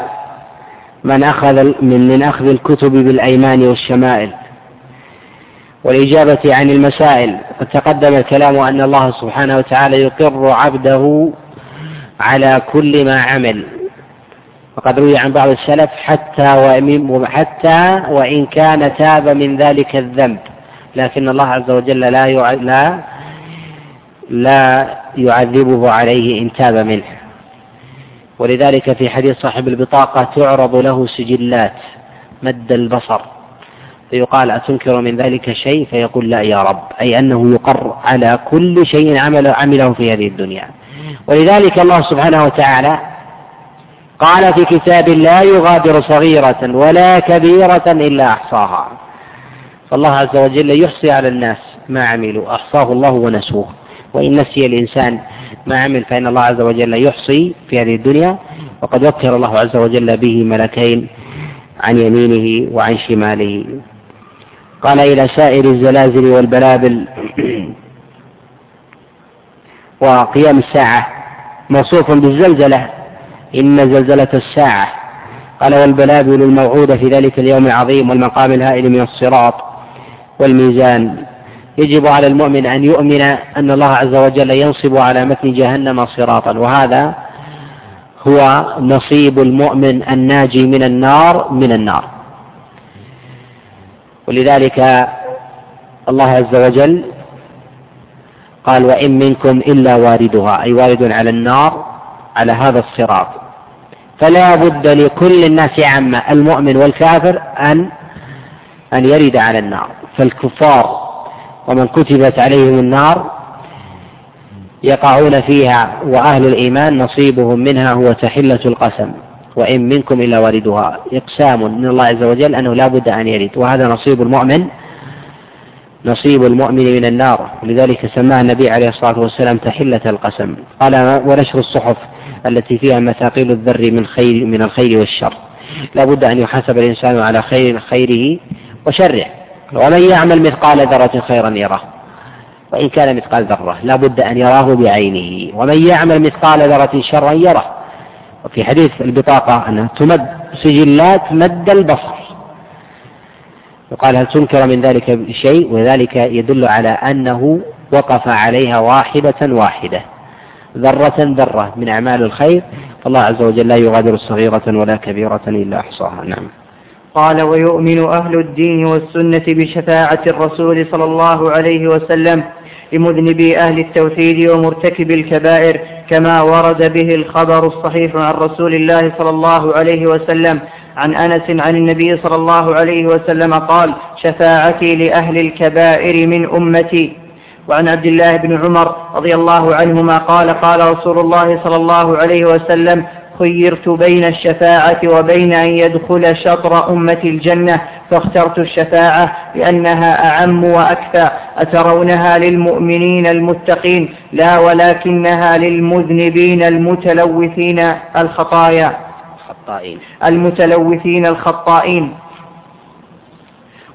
من أخذ من من أخذ الكتب بالأيمان والشمائل والإجابة عن المسائل قد تقدم الكلام أن الله سبحانه وتعالى يقر عبده على كل ما عمل. وقد روي عن بعض السلف حتى وإن حتى وإن كان تاب من ذلك الذنب. لكن الله عز وجل لا لا لا يعذبه عليه إن تاب منه. ولذلك في حديث صاحب البطاقة تعرض له سجلات مد البصر فيقال أتنكر من ذلك شيء؟ فيقول لا يا رب أي أنه يقر على كل شيء عمل عمله في هذه الدنيا. ولذلك الله سبحانه وتعالى قال في كتاب لا يغادر صغيرة ولا كبيرة إلا أحصاها. فالله عز وجل يحصي على الناس ما عملوا أحصاه الله ونسوه. وإن نسي الإنسان ما عمل فإن الله عز وجل يحصي في هذه الدنيا وقد وكل الله عز وجل به ملكين عن يمينه وعن شماله. قال إلى سائر الزلازل والبلابل وقيام الساعة. موصوف بالزلزلة. إن زلزلة الساعة. قال والبلابل الموعودة في ذلك اليوم العظيم والمقام الهائل من الصراط والميزان. يجب على المؤمن أن يؤمن أن الله عز وجل ينصب على متن جهنم صراطا. وهذا هو نصيب المؤمن الناجي من النار من النار. ولذلك الله عز وجل قال وإن منكم إلا واردها. أي وارد على النار على هذا الصراط. فلا بد لكل الناس عامة المؤمن والكافر أن أن يرد على النار. فالكفار ومن كتبت عليهم النار يقعون فيها وأهل الإيمان نصيبهم منها هو تحلة القسم وإن منكم إلا واردها. إقسام من الله عز وجل أنه لا بد أن يرد وهذا نصيب المؤمن نصيب المؤمن من النار. ولذلك سماها النبي عليه الصلاة والسلام تحلة القسم. قال ونشر الصحف التي فيها مثاقيل الذر من خير من الخير والشر. لا بد أن يحاسب الإنسان على خير خيره وشره. ومن يعمل مثقال ذرة خيرا يره وإن كان مثقال ذرة لا بد أن يراه بعينه. ومن يعمل مثقال ذرة شرا يره. وفي حديث البطاقة أنها تمد سجلات مد البصر. يقال هل تنكر من ذلك شيء؟ وذلك يدل على أنه وقف عليها واحدة واحدة. ذرة ذرة من أعمال الخير. فالله عز وجل لا يغادر صغيرة ولا كبيرة إلا أحصاها. نعم. قال ويؤمن أهل الدين والسنة بشفاعة الرسول صلى الله عليه وسلم لمذنبي أهل التوحيد ومرتكب الكبائر كما ورد به الخبر الصحيح عن رسول الله صلى الله عليه وسلم عن أنس عن النبي صلى الله عليه وسلم قال شفاعتي لأهل الكبائر من أمتي. وعن عبد الله بن عمر رضي الله عنهما قال قال رسول الله صلى الله عليه وسلم خيرت بين الشفاعة وبين أن يدخل شطر أمة الجنة فاخترت الشفاعة لأنها أعم وأكثى أترونها للمؤمنين المتقين لا ولكنها للمذنبين المتلوثين الخطايا. المتلوثين الخطائين.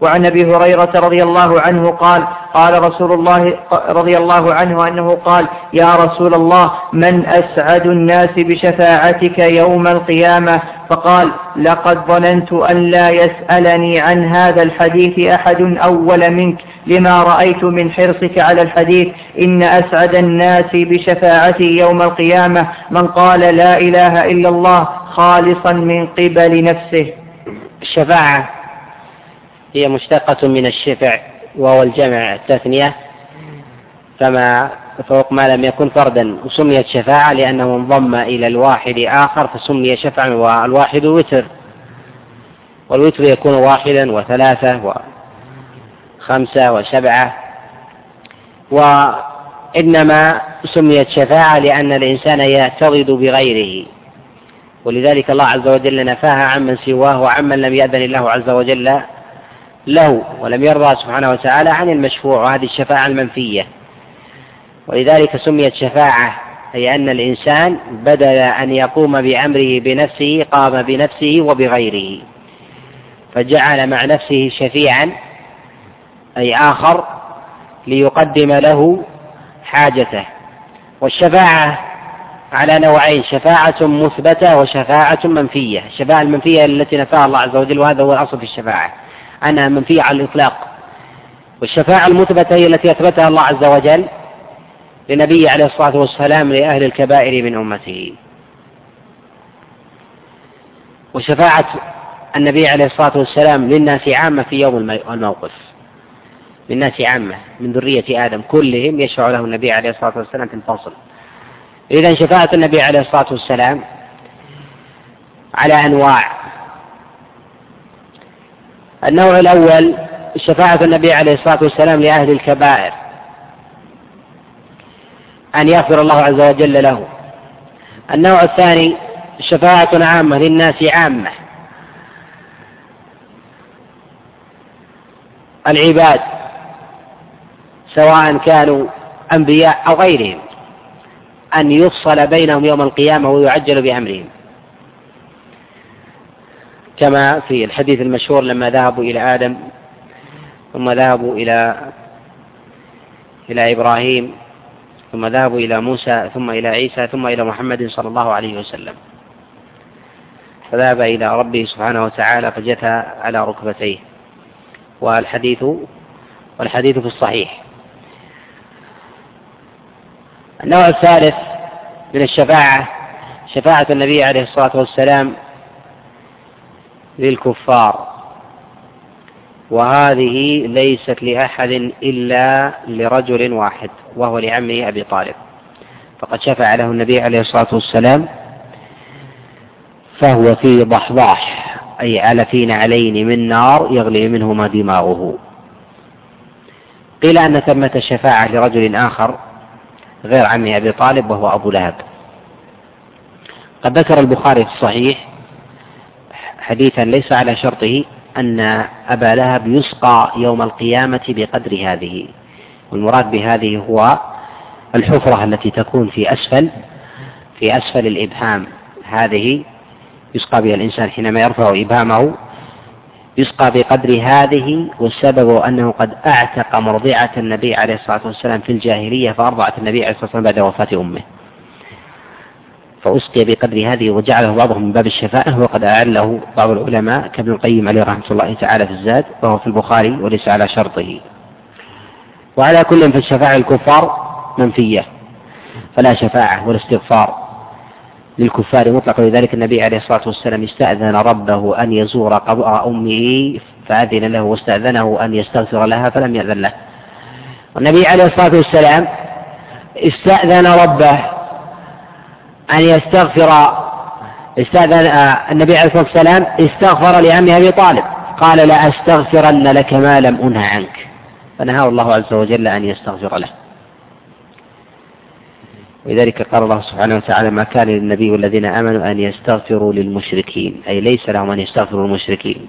وعن أبي هريرة رضي الله عنه قال قال رسول الله رضي الله عنه أنه قال يا رسول الله من أسعد الناس بشفاعتك يوم القيامة؟ فقال لقد ظننت أن لا يسألني عن هذا الحديث أحد أول منك لما رأيت من حرصك على الحديث إن أسعد الناس بشفاعتي يوم القيامة من قال لا إله إلا الله خالصا من قبل نفسه. الشفاعة. هي مشتقة من الشفع وهو الجمع التثنية فما فوق ما لم يكن فردا وسميت شفاعة لأنه انضم إلى الواحد آخر فسمي شفعا والواحد وتر والوتر يكون واحدا وثلاثة وخمسة وسبعة وإنما سميت شفاعة لأن الإنسان يعتضد بغيره ولذلك الله عز وجل نفاها عمن سواه وعمن لم يأذن الله عز وجل له ولم يرضى سبحانه وتعالى عن المشفوع وهذه الشفاعة المنفية. ولذلك سميت شفاعة أي أن الإنسان بدل أن يقوم بأمره بنفسه قام بنفسه وبغيره. فجعل مع نفسه شفيعا أي آخر ليقدم له حاجته. والشفاعة على نوعين شفاعة مثبتة وشفاعة منفية. الشفاعة المنفية التي نفاها الله عز وجل وهذا هو الأصل في الشفاعة. أنها منفية على الإطلاق. والشفاعة المثبتة هي التي أثبتها الله عز وجل لنبيه عليه الصلاة والسلام لأهل الكبائر من أمته. وشفاعة النبي عليه الصلاة والسلام للناس عامة في يوم الموقف. للناس عامة من ذرية آدم كلهم يشفع له النبي عليه الصلاة والسلام في الفصل. إذا شفاعة النبي عليه الصلاة والسلام على أنواع النوع الأول شفاعة النبي عليه الصلاة والسلام لأهل الكبائر أن يغفر الله عز وجل له. النوع الثاني شفاعة عامة للناس عامة. العباد سواء كانوا أنبياء أو غيرهم أن يفصل بينهم يوم القيامة ويعجل بأمرهم. كما في الحديث المشهور لما ذهبوا إلى آدم ثم ذهبوا إلى إلى إبراهيم ثم ذهبوا إلى موسى ثم إلى عيسى ثم إلى محمد صلى الله عليه وسلم. فذهب إلى ربه سبحانه وتعالى فجثى على ركبتيه. والحديث والحديث في الصحيح. النوع الثالث من الشفاعة شفاعة النبي عليه الصلاة والسلام للكفار. وهذه ليست لأحد إلا لرجل واحد وهو لعمه أبي طالب. فقد شفع له النبي عليه الصلاة والسلام فهو في ضحضاح أي على في نعلين من نار يغلي منهما دماغه. قيل أن ثمة شفاعة لرجل آخر غير عمه أبي طالب وهو أبو لهب. قد ذكر البخاري في الصحيح حديثا ليس على شرطه أن أبا لهب يسقى يوم القيامة بقدر هذه. والمراد بهذه هو الحفرة التي تكون في أسفل في أسفل الإبهام. هذه يسقى بها الإنسان حينما يرفع إبهامه يسقى بقدر هذه والسبب أنه قد أعتق مرضعة النبي عليه الصلاة والسلام في الجاهلية فأرضعت النبي عليه الصلاة والسلام بعد وفاة أمه. فأسقي بقدر هذه وجعله بعضهم من باب الشفاعة وقد أعله بعض العلماء كابن القيم عليه رحمة الله تعالى في الزاد وهو في البخاري وليس على شرطه. وعلى كل في الشفاعة الكفار منفية فلا شفاعة ولا استغفار للكفار. مطلقا ولذلك النبي عليه الصلاة والسلام استأذن ربه أن يزور قبر أمه فأذن له واستأذنه أن يستغفر لها فلم يأذن له. والنبي عليه الصلاة والسلام استأذن ربه أن يستغفر استأذن النبي عليه الصلاة والسلام استغفر لعم أبي طالب. قال لا أستغفرن لك ما لم أنه عنك. فنهاه الله عز وجل أن يستغفر له. ولذلك قال الله سبحانه وتعالى ما كان للنبي والذين آمنوا أن يستغفروا للمشركين. أي ليس لهم أن يستغفروا للمشركين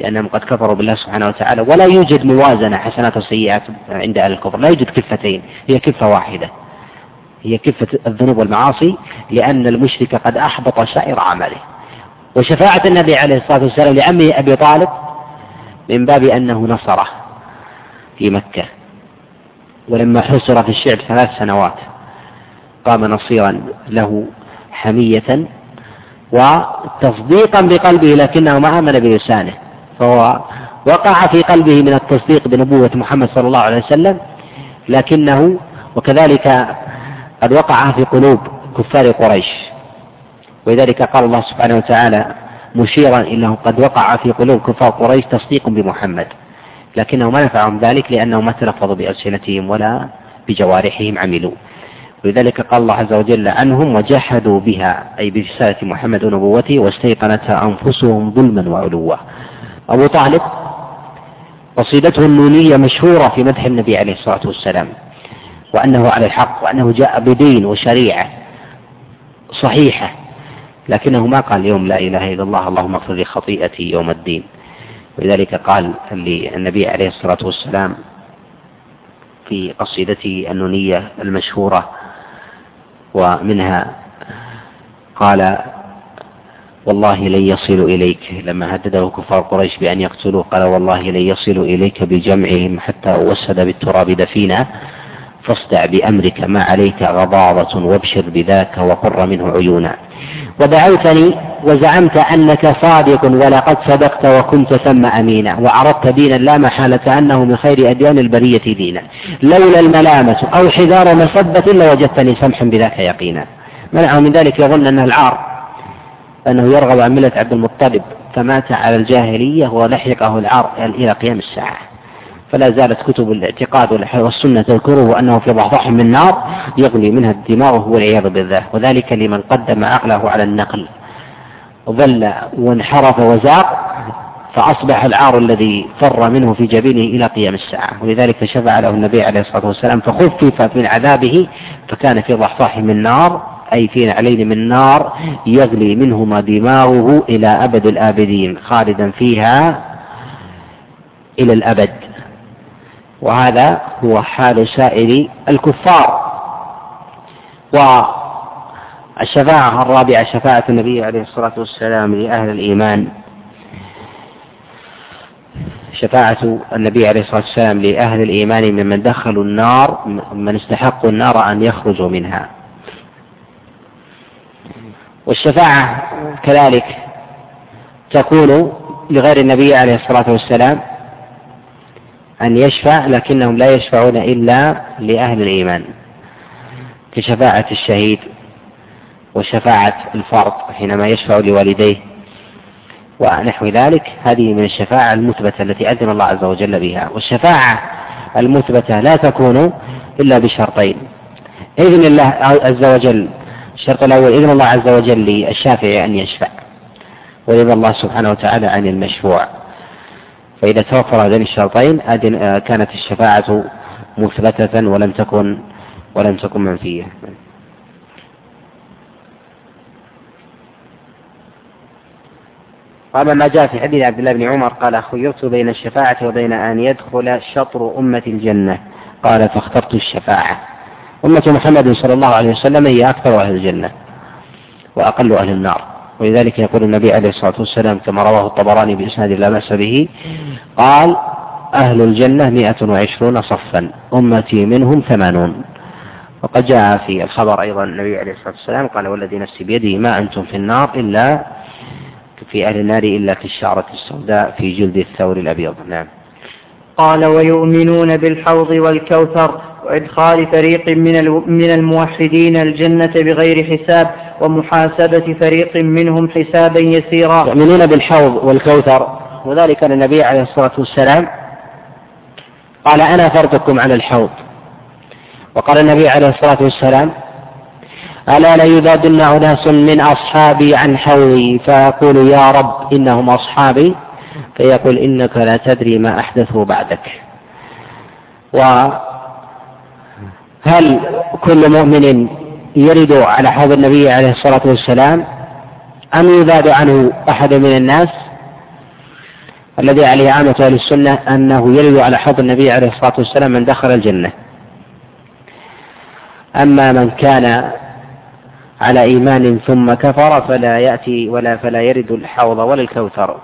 لأنهم قد كفروا بالله سبحانه وتعالى. ولا يوجد موازنة حسنات وسيئات عند أهل الكفر. لا يوجد كفتين هي كفة واحدة. هي كفة الذنوب والمعاصي لأن المشرك قد أحبط سائر عمله. وشفاعة النبي عليه الصلاة والسلام لعمه أبي طالب من باب أنه نصره في مكة. ولما حصر في الشعب ثلاث سنوات قام نصيرا له حمية وتصديقا بقلبه لكنه ما آمن بلسانه. فهو وقع في قلبه من التصديق بنبوة محمد صلى الله عليه وسلم لكنه وكذلك قد وقع في قلوب كفار قريش. ولذلك قال الله سبحانه وتعالى مشيرا إنه قد وقع في قلوب كفار قريش تصديق بمحمد لكنه ما نفعهم ذلك لأنه ما تلفظوا بألسنتهم ولا بجوارحهم عملوا. ولذلك قال الله عز وجل عنهم وجحدوا بها أي برسالة محمد ونبوته واستيقنتها أنفسهم ظلما وعلوا. أبو طالب قصيدته النونية مشهورة في مدح النبي عليه الصلاة والسلام. وأنه على الحق وأنه جاء بدين وشريعة صحيحة لكنه ما قال اليوم لا إله إلا الله اللهم اغفر لي خطيئتي يوم الدين. ولذلك قال للنبي عليه الصلاة والسلام في قصيدته النونية المشهورة ومنها قال والله لن يصلوا إليك. لما هدده كفار قريش بأن يقتلوه قال والله لن يصلوا إليك بجمعهم حتى أوسد بالتراب دفينا. فاصدع بأمرك ما عليك غضاضة وابشر بذاك وقر منه عيونا. ودعوتني وزعمت أنك صادق ولقد صدقت وكنت ثم أمينا وعرضت دينا لا محالة أنه من خير أديان البرية دينا. لولا الملامة أو حذار مسبة لوجدتني سمحا بذاك يقينا. منعه من ذلك يظن أنه العار أنه يرغب عن ملة عبد المطلب فمات على الجاهلية ولحقه العار إلى قيام الساعة. فلا زالت كتب الاعتقاد والسنة تذكره أنه في ضحضح من نار يغلي منها الدماغ والعياذ بالله. وذلك لمن قدم عقله على النقل. ضل وانحرف وزاق فأصبح العار الذي فر منه في جبينه إلى قيام الساعة. ولذلك شفع له النبي عليه الصلاة والسلام فخفف من عذابه فكان في ضحضاح من نار أي في نعلين من نار يغلي منهما دماغه إلى أبد الآبدين خالدا فيها إلى الأبد. وهذا هو حال سائر الكفار. والشفاعة الرابعة شفاعة النبي عليه الصلاة والسلام لأهل الإيمان. شفاعة النبي عليه الصلاة والسلام لأهل الإيمان ممن دخلوا النار من استحقوا النار أن يخرجوا منها. والشفاعة كذلك تكون لغير النبي عليه الصلاة والسلام أن يشفع لكنهم لا يشفعون إلا لأهل الإيمان كشفاعة الشهيد وشفاعة الفرد حينما يشفع لوالديه ونحو ذلك. هذه من الشفاعة المثبتة التي أذن الله عز وجل بها والشفاعة المثبتة لا تكون إلا بشرطين. إذن الله عز وجل الشرط الأول إذن الله عز وجل للشافع أن يشفع وإذن الله سبحانه وتعالى عن المشفوع. فإذا توفر هذين الشرطين آه، كانت الشفاعة مثبتة ولم تكن ولم تكن منفية. وأما ما جاء في حديث عبد الله بن عمر قال خيرت بين الشفاعة وبين أن يدخل شطر أمة الجنة. قال فاخترت الشفاعة. أمة محمد صلى الله عليه وسلم هي أكثر أهل الجنة وأقل أهل النار. ولذلك يقول النبي عليه الصلاة والسلام كما رواه الطبراني بإسناد لا بأس به قال أهل الجنة مئة وعشرون صفا أمتي منهم ثمانون. وقد جاء في الخبر أيضا النبي عليه الصلاة والسلام قال والذي نفسي بيده ما أنتم في النار إلا في أهل النار إلا كالشعرة السوداء في جلد الثور الأبيض. نعم. قال ويؤمنون بالحوض والكوثر وإدخال فريق من من الموحدين الجنة بغير حساب ومحاسبة فريق منهم حسابا يسيرا. يؤمنون بالحوض والكوثر وذلك أن النبي عليه الصلاة والسلام قال أنا فرضكم على الحوض. وقال النبي عليه الصلاة والسلام ألا ليبادلن أناس من أصحابي عن حوضي؟ فيقول يا رب إنهم أصحابي. فيقول إنك لا تدري ما أحدثوا بعدك. وهل كل مؤمن يرد على حوض النبي عليه الصلاة والسلام أم يذاد عنه أحد من الناس؟ الذي عليه عامة أهل السنة أنه يرد على حوض النبي عليه الصلاة والسلام من دخل الجنة. أما من كان على إيمان ثم كفر فلا يأتي ولا فلا يرد الحوض ولا الكوثر.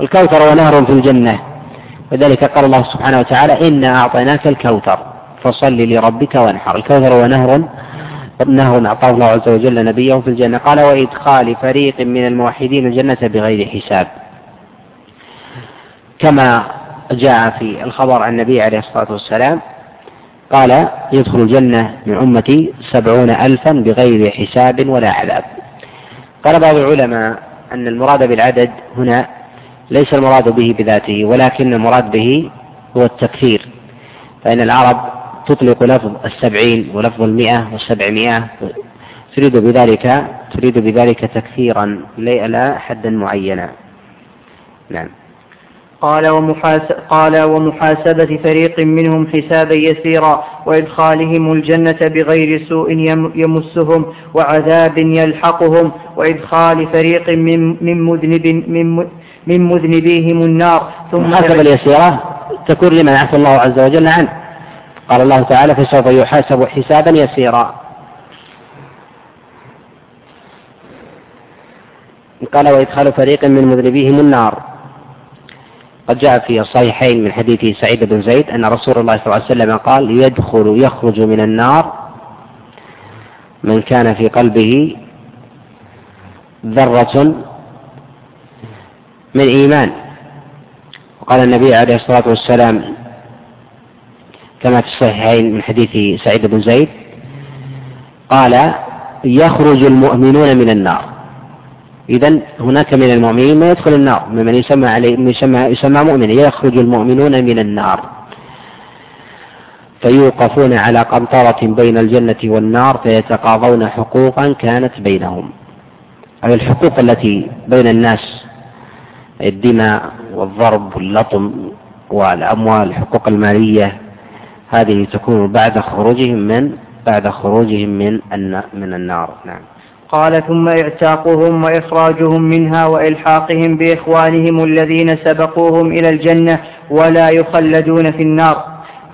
الكوثر ونهر في الجنة. وذلك قال الله سبحانه وتعالى إنا أعطيناك الكوثر. فصل لربك وانحر. الكوثر ونهر نهر أعطاه الله عز وجل نبيه في الجنة. قال وإدخال فريق من الموحدين الجنة بغير حساب. كما جاء في الخبر عن النبي عليه الصلاة والسلام قال يدخل الجنة من أمتي سبعون ألفا بغير حساب ولا عذاب. قال بعض العلماء أن المراد بالعدد هنا ليس المراد به بذاته ولكن المراد به هو التكثير فإن العرب تطلق لفظ السبعين ولفظ المئة والسبعمائة تريد بذلك تريد بذلك تكثيرا لا حدا معينا. نعم. قال, ومحاس قال ومحاسبة فريق منهم حسابا يسيرا وإدخالهم الجنة بغير سوء يمسهم وعذاب يلحقهم وإدخال فريق من, من مذنب من, من مذنبيهم النار. ثم المحاسبة اليسيرة تكون لمن عفى الله عز وجل عنه. قال الله تعالى فسوف يحاسب حسابا يسيرا. قال وإدخال فريق من مذنبيهم النار. قد جاء في الصحيحين من حديث سعيد بن زيد أن رسول الله صلى الله عليه وسلم قال يدخل يخرج من النار من كان في قلبه ذرة من إيمان. وقال النبي عليه الصلاة والسلام كما في الصحيحين من حديث سعيد بن زيد قال يخرج المؤمنون من النار. إذا هناك من المؤمنين ما يدخل النار ممن يسمى عليه يسمى يسمى مؤمنا يخرج المؤمنون من النار. فيوقفون على قنطرة بين الجنة والنار فيتقاضون حقوقا كانت بينهم. أي الحقوق التي بين الناس الدماء والضرب واللطم والأموال الحقوق المالية هذه تكون بعد خروجهم من بعد خروجهم من من النار. نعم. قال ثم اعتاقهم وإخراجهم منها وإلحاقهم بإخوانهم الذين سبقوهم إلى الجنة ولا يخلدون في النار.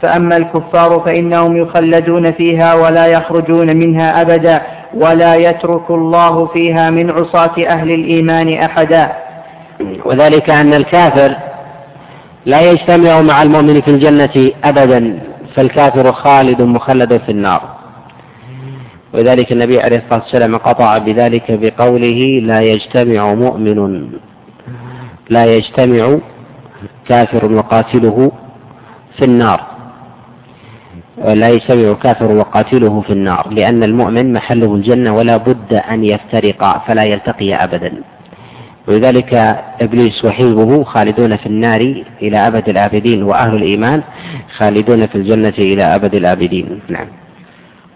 فأما الكفار فإنهم يخلدون فيها ولا يخرجون منها أبدا ولا يترك الله فيها من عصاة أهل الإيمان أحدا. وذلك أن الكافر لا يجتمع مع المؤمن في الجنة أبدا. فالكافر خالد مخلد في النار. ولذلك النبي عليه الصلاة والسلام قطع بذلك بقوله لا يجتمع مؤمن لا يجتمع كافر وقاتله في النار. لا يجتمع كافر وقاتله في النار لأن المؤمن محله الجنة ولا بد أن يفترقا فلا يلتقي أبدا. ولذلك إبليس وحزبه خالدون في النار إلى أبد الآبدين وأهل الإيمان خالدون في الجنة إلى أبد الآبدين نعم.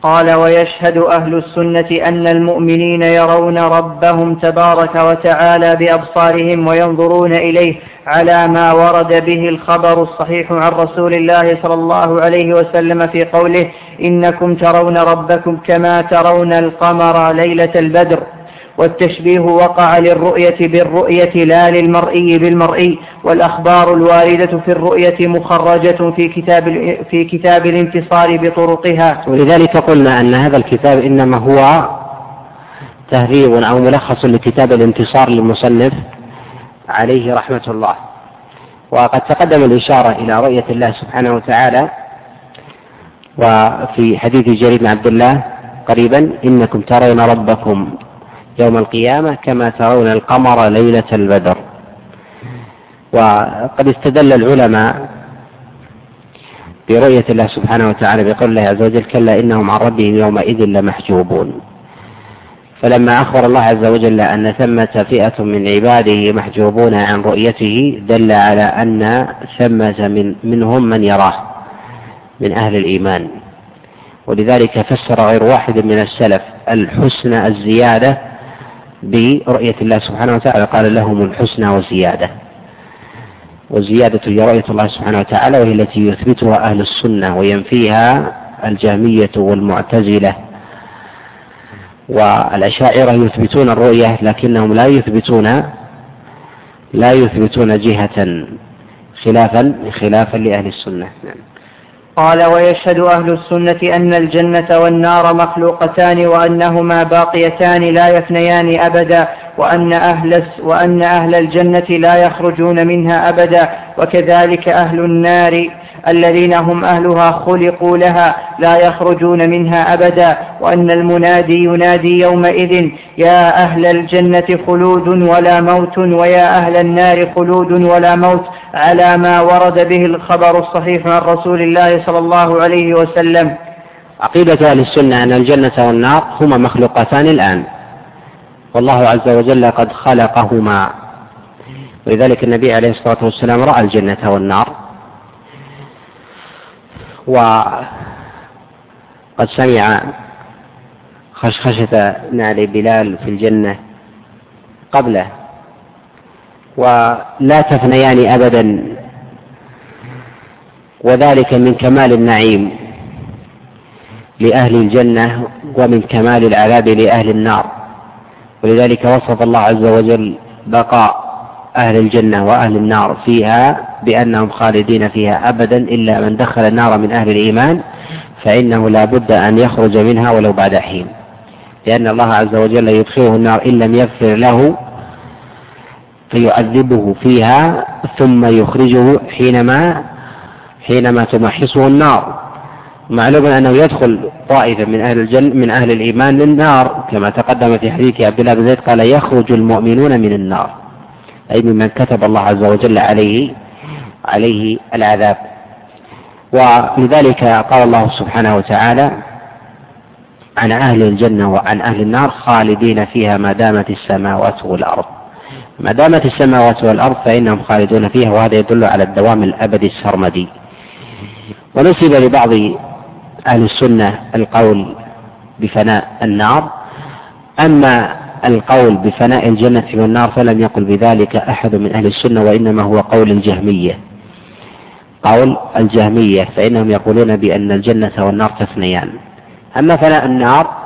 قال ويشهد أهل السنة أن المؤمنين يرون ربهم تبارك وتعالى بأبصارهم وينظرون إليه على ما ورد به الخبر الصحيح عن رسول الله صلى الله عليه وسلم في قوله إنكم ترون ربكم كما ترون القمر ليلة البدر. والتشبيه وقع للرؤية بالرؤية لا للمرئي بالمرئي والأخبار الواردة في الرؤية مخرجة في كتاب في كتاب الانتصار بطرقها. ولذلك قلنا أن هذا الكتاب إنما هو تهذيب أو ملخص لكتاب الانتصار للمصنف عليه رحمة الله. وقد تقدم الإشارة إلى رؤية الله سبحانه وتعالى وفي حديث جرير بن عبد الله قريبا إنكم ترون ربكم يوم القيامة كما ترون القمر ليلة البدر. وقد استدل العلماء برؤية الله سبحانه وتعالى بقول الله عز وجل كلا إنهم عن ربهم يومئذ لمحجوبون. فلما أخبر الله عز وجل أن ثمة فئة من عباده محجوبون عن رؤيته دل على أن ثمة من منهم من يراه من أهل الإيمان. ولذلك فسر غير واحد من السلف الحسن الزيادة برؤية الله سبحانه وتعالى. قال لهم الحسنى وزيادة. والزيادة هي رؤية الله سبحانه وتعالى وهي التي يثبتها أهل السنة وينفيها الجهمية والمعتزلة. والأشاعرة يثبتون الرؤية لكنهم لا يثبتون لا يثبتون جهة خلافا خلافا لأهل السنة. نعم. قال ويشهد أهل السنة أن الجنة والنار مخلوقتان وأنهما باقيتان لا يفنيان أبدا وأن أهل, وأن أهل الجنة لا يخرجون منها أبدا وكذلك أهل النار الذين هم أهلها خلقوا لها لا يخرجون منها أبدا وأن المنادي ينادي يومئذ يا أهل الجنة خلود ولا موت ويا أهل النار خلود ولا موت على ما ورد به الخبر الصحيح عن رسول الله صلى الله عليه وسلم. عقيدة أهل السنة أن الجنة والنار هما مخلوقتان الآن. والله عز وجل قد خلقهما. ولذلك النبي عليه الصلاة والسلام رأى الجنة والنار. وقد سمع خشخشة نعل بلال في الجنة قبله. ولا تفنيان أبدا وذلك من كمال النعيم لأهل الجنة ومن كمال العذاب لأهل النار. ولذلك وصف الله عز وجل بقاء أهل الجنة وأهل النار فيها بأنهم خالدين فيها أبدا إلا من دخل النار من أهل الإيمان فإنه لا بد أن يخرج منها ولو بعد حين. لأن الله عز وجل يدخله النار إن لم يغفر له فيعذبه فيها ثم يخرجه حينما حينما تمحصه النار. معلوم أنه يدخل طائفة من أهل الجن من أهل الإيمان للنار كما تقدم في حديث عبد الله بن زيد قال يخرج المؤمنون من النار. أي ممن كتب الله عز وجل عليه عليه العذاب. ولذلك قال الله سبحانه وتعالى عن أهل الجنة وعن أهل النار خالدين فيها ما دامت السماوات والأرض. ما دامت السماوات والأرض فإنهم خالدون فيها وهذا يدل على الدوام الأبدي السرمدي. ونسب لبعض أهل السنة القول بفناء النار أما القول بفناء الجنة والنار فلم يقل بذلك أحد من أهل السنة وإنما هو قول الجهمية. قول الجهمية فإنهم يقولون بأن الجنة والنار تفنيان. أما فناء النار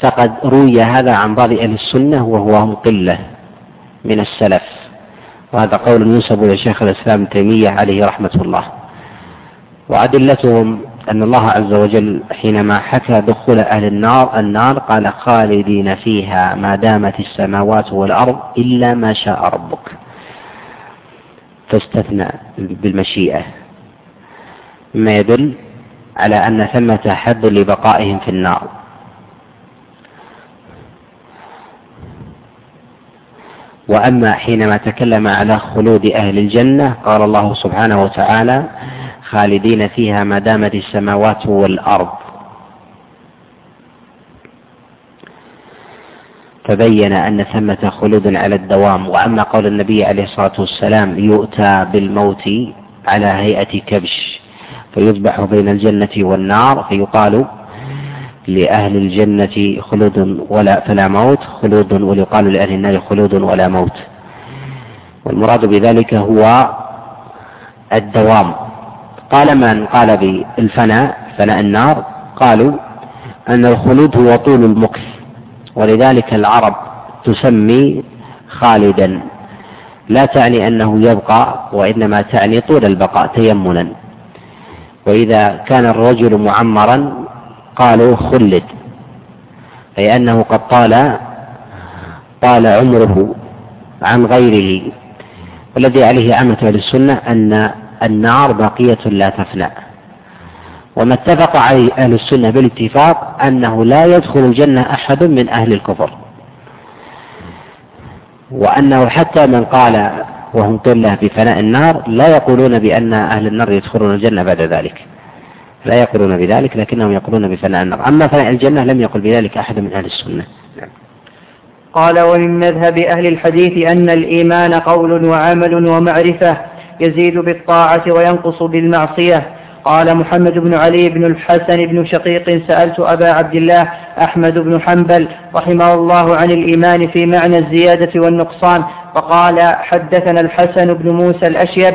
فقد روي هذا عن بعض أهل السنة وهو هم قلة من السلف. وهذا قول ينسب إلى شيخ الإسلام تيمية عليه رحمة الله. وأدلتهم أن الله عز وجل حينما حكى دخول أهل النار النار قال خالدين فيها ما دامت السماوات والأرض إلا ما شاء ربك. فاستثنى بالمشيئة. مما يدل على أن ثمة حد لبقائهم في النار. وأما حينما تكلم على خلود أهل الجنة قال الله سبحانه وتعالى خالدين فيها ما دامت السماوات والأرض. فبين أن ثمة خلود على الدوام وأما قول النبي عليه الصلاة والسلام يؤتى بالموت على هيئة كبش فيذبح بين الجنة والنار. فيقال لأهل الجنة خلود ولا فلا موت خلود ويقال لأهل النار خلود ولا موت. والمراد بذلك هو الدوام. قال من؟ قال بالفناء فناء النار. قالوا أن الخلود هو طول المكث ولذلك العرب تسمي خالدا. لا تعني أنه يبقى وإنما تعني طول البقاء تيمنا. وإذا كان الرجل معمرا قالوا خلد. أي أنه قد طال طال عمره عن غيره. والذي عليه عامة أهل السنة أن النار باقية لا تفنى. وما اتفق عليه أهل السنة بالاتفاق أنه لا يدخل الجنة أحد من أهل الكفر. وأنه حتى من قال وهم قلة بفناء النار لا يقولون بأن أهل النار يدخلون الجنة بعد ذلك. لا يقولون بذلك لكنهم يقولون بفناء النار. أما فناء الجنة لم يقل بذلك أحد من أهل السنة. نعم. قال ومن مذهب أهل الحديث أن الإيمان قول وعمل ومعرفة يزيد بالطاعة وينقص بالمعصية. قال محمد بن علي بن الحسن بن شقيق سألت أبا عبد الله أحمد بن حنبل رحمه الله عن الإيمان في معنى الزيادة والنقصان فقال حدثنا الحسن بن موسى الأشيب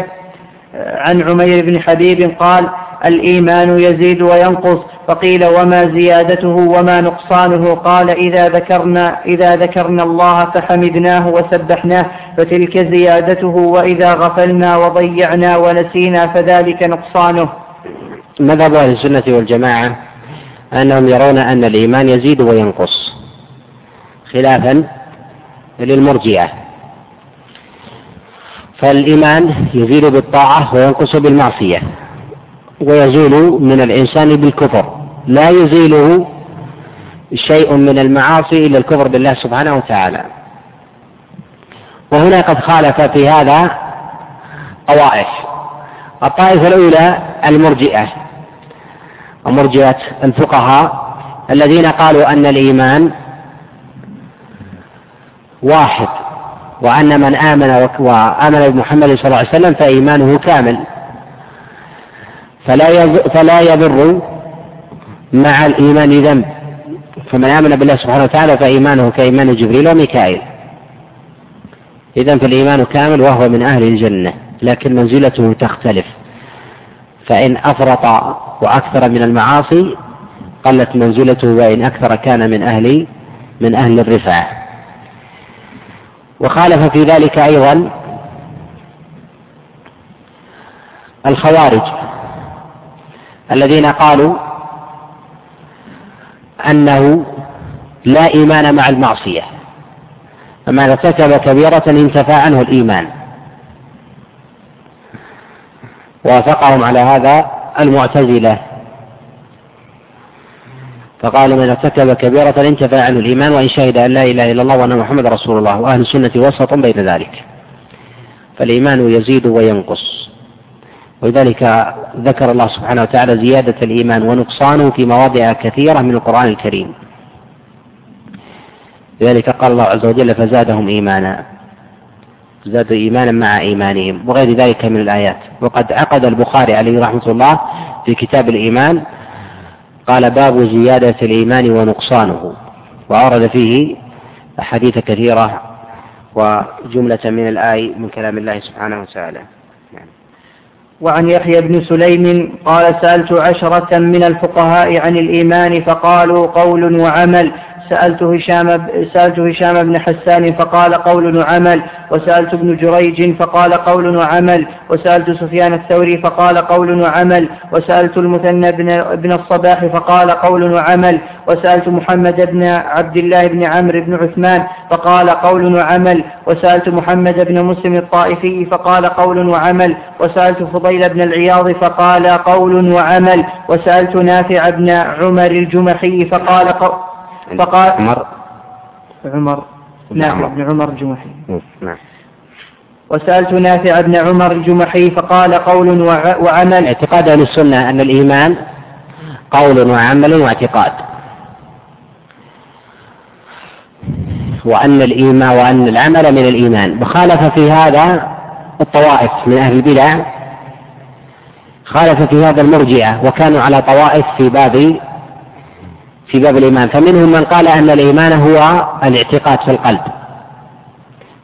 عن عمير بن حبيب قال الإيمان يزيد وينقص. فقيل وما زيادته وما نقصانه؟ قال إذا ذكرنا إذا ذكرنا الله فحمدناه وسبحناه فتلك زيادته وإذا غفلنا وضيعنا ونسينا فذلك نقصانه. مذهب أهل السنة والجماعة أنهم يرون أن الإيمان يزيد وينقص. خلافا للمرجئة. فالإيمان يزيد بالطاعة وينقص بالمعصية. ويزول من الإنسان بالكفر. لا يزيله شيء من المعاصي إلا الكفر بالله سبحانه وتعالى. وهنا قد خالف في هذا طوائف. الطائفة الأولى المرجئة. ومرجئة الفقهاء الذين قالوا أن الإيمان واحد وأن من آمن وآمن بمحمد صلى الله عليه وسلم فإيمانه كامل. فلا فلا يضر مع الإيمان ذنب. فمن آمن بالله سبحانه وتعالى فإيمانه كإيمان جبريل وميكائيل. إذا فالإيمان كامل وهو من أهل الجنة لكن منزلته تختلف. فإن أفرط وأكثر من المعاصي قلت منزلته وإن أكثر كان من أهل من أهل الرفعة وخالف في ذلك أيضا الخوارج. الذين قالوا أنه لا إيمان مع المعصية. فمن ارتكب كبيرة انتفى عنه الإيمان. وافقهم على هذا المعتزلة. فقال من ارتكب كبيرة انتفع عنه الإيمان وإن شهد أن لا إله إلا الله وأن محمد رسول الله وأهل السنة وسط بين ذلك. فالإيمان يزيد وينقص. ولذلك ذكر الله سبحانه وتعالى زيادة الإيمان ونقصانه في مواضع كثيرة من القرآن الكريم. لذلك قال الله عز وجل فزادهم إيمانا. زادوا إيمانا مع إيمانهم. وغير ذلك من الآيات. وقد عقد البخاري عليه رحمة الله في كتاب الإيمان قال باب زيادة الإيمان ونقصانه. وأورد فيه أحاديث كثيرة وجملة من الآي من كلام الله سبحانه وتعالى. وعن يحيى بن سليم قال سألت عشرة من الفقهاء عن الإيمان فقالوا قول وعمل سألت هشام سألت هشام بن حسان فقال قول وعمل وسألت ابن جريج فقال قول وعمل وسألت سفيان الثوري فقال قول وعمل وسألت المثنى بن الصباح فقال قول وعمل وسألت محمد بن عبد الله بن عمرو بن عثمان فقال قول وعمل وسألت محمد بن مسلم الطائفي فقال قول وعمل وسألت فضيل بن العياض فقال قول وعمل وسألت نافع بن عمر الجمحي فقال قول فقال عمر. عمر. نافع بن عمر. الجمحي. نعم. وسألت نافع بن عمر الجمحي فقال قول وعمل. اعتقاد أهل السنة أن الإيمان قول وعمل واعتقاد. وأن الإيمان وأن العمل من الإيمان. وخالف في هذا الطوائف من أهل البدع. خالف في هذا المرجئة. وكانوا على طوائف في باب في باب الإيمان. فمنهم من قال أن الإيمان هو الاعتقاد في القلب.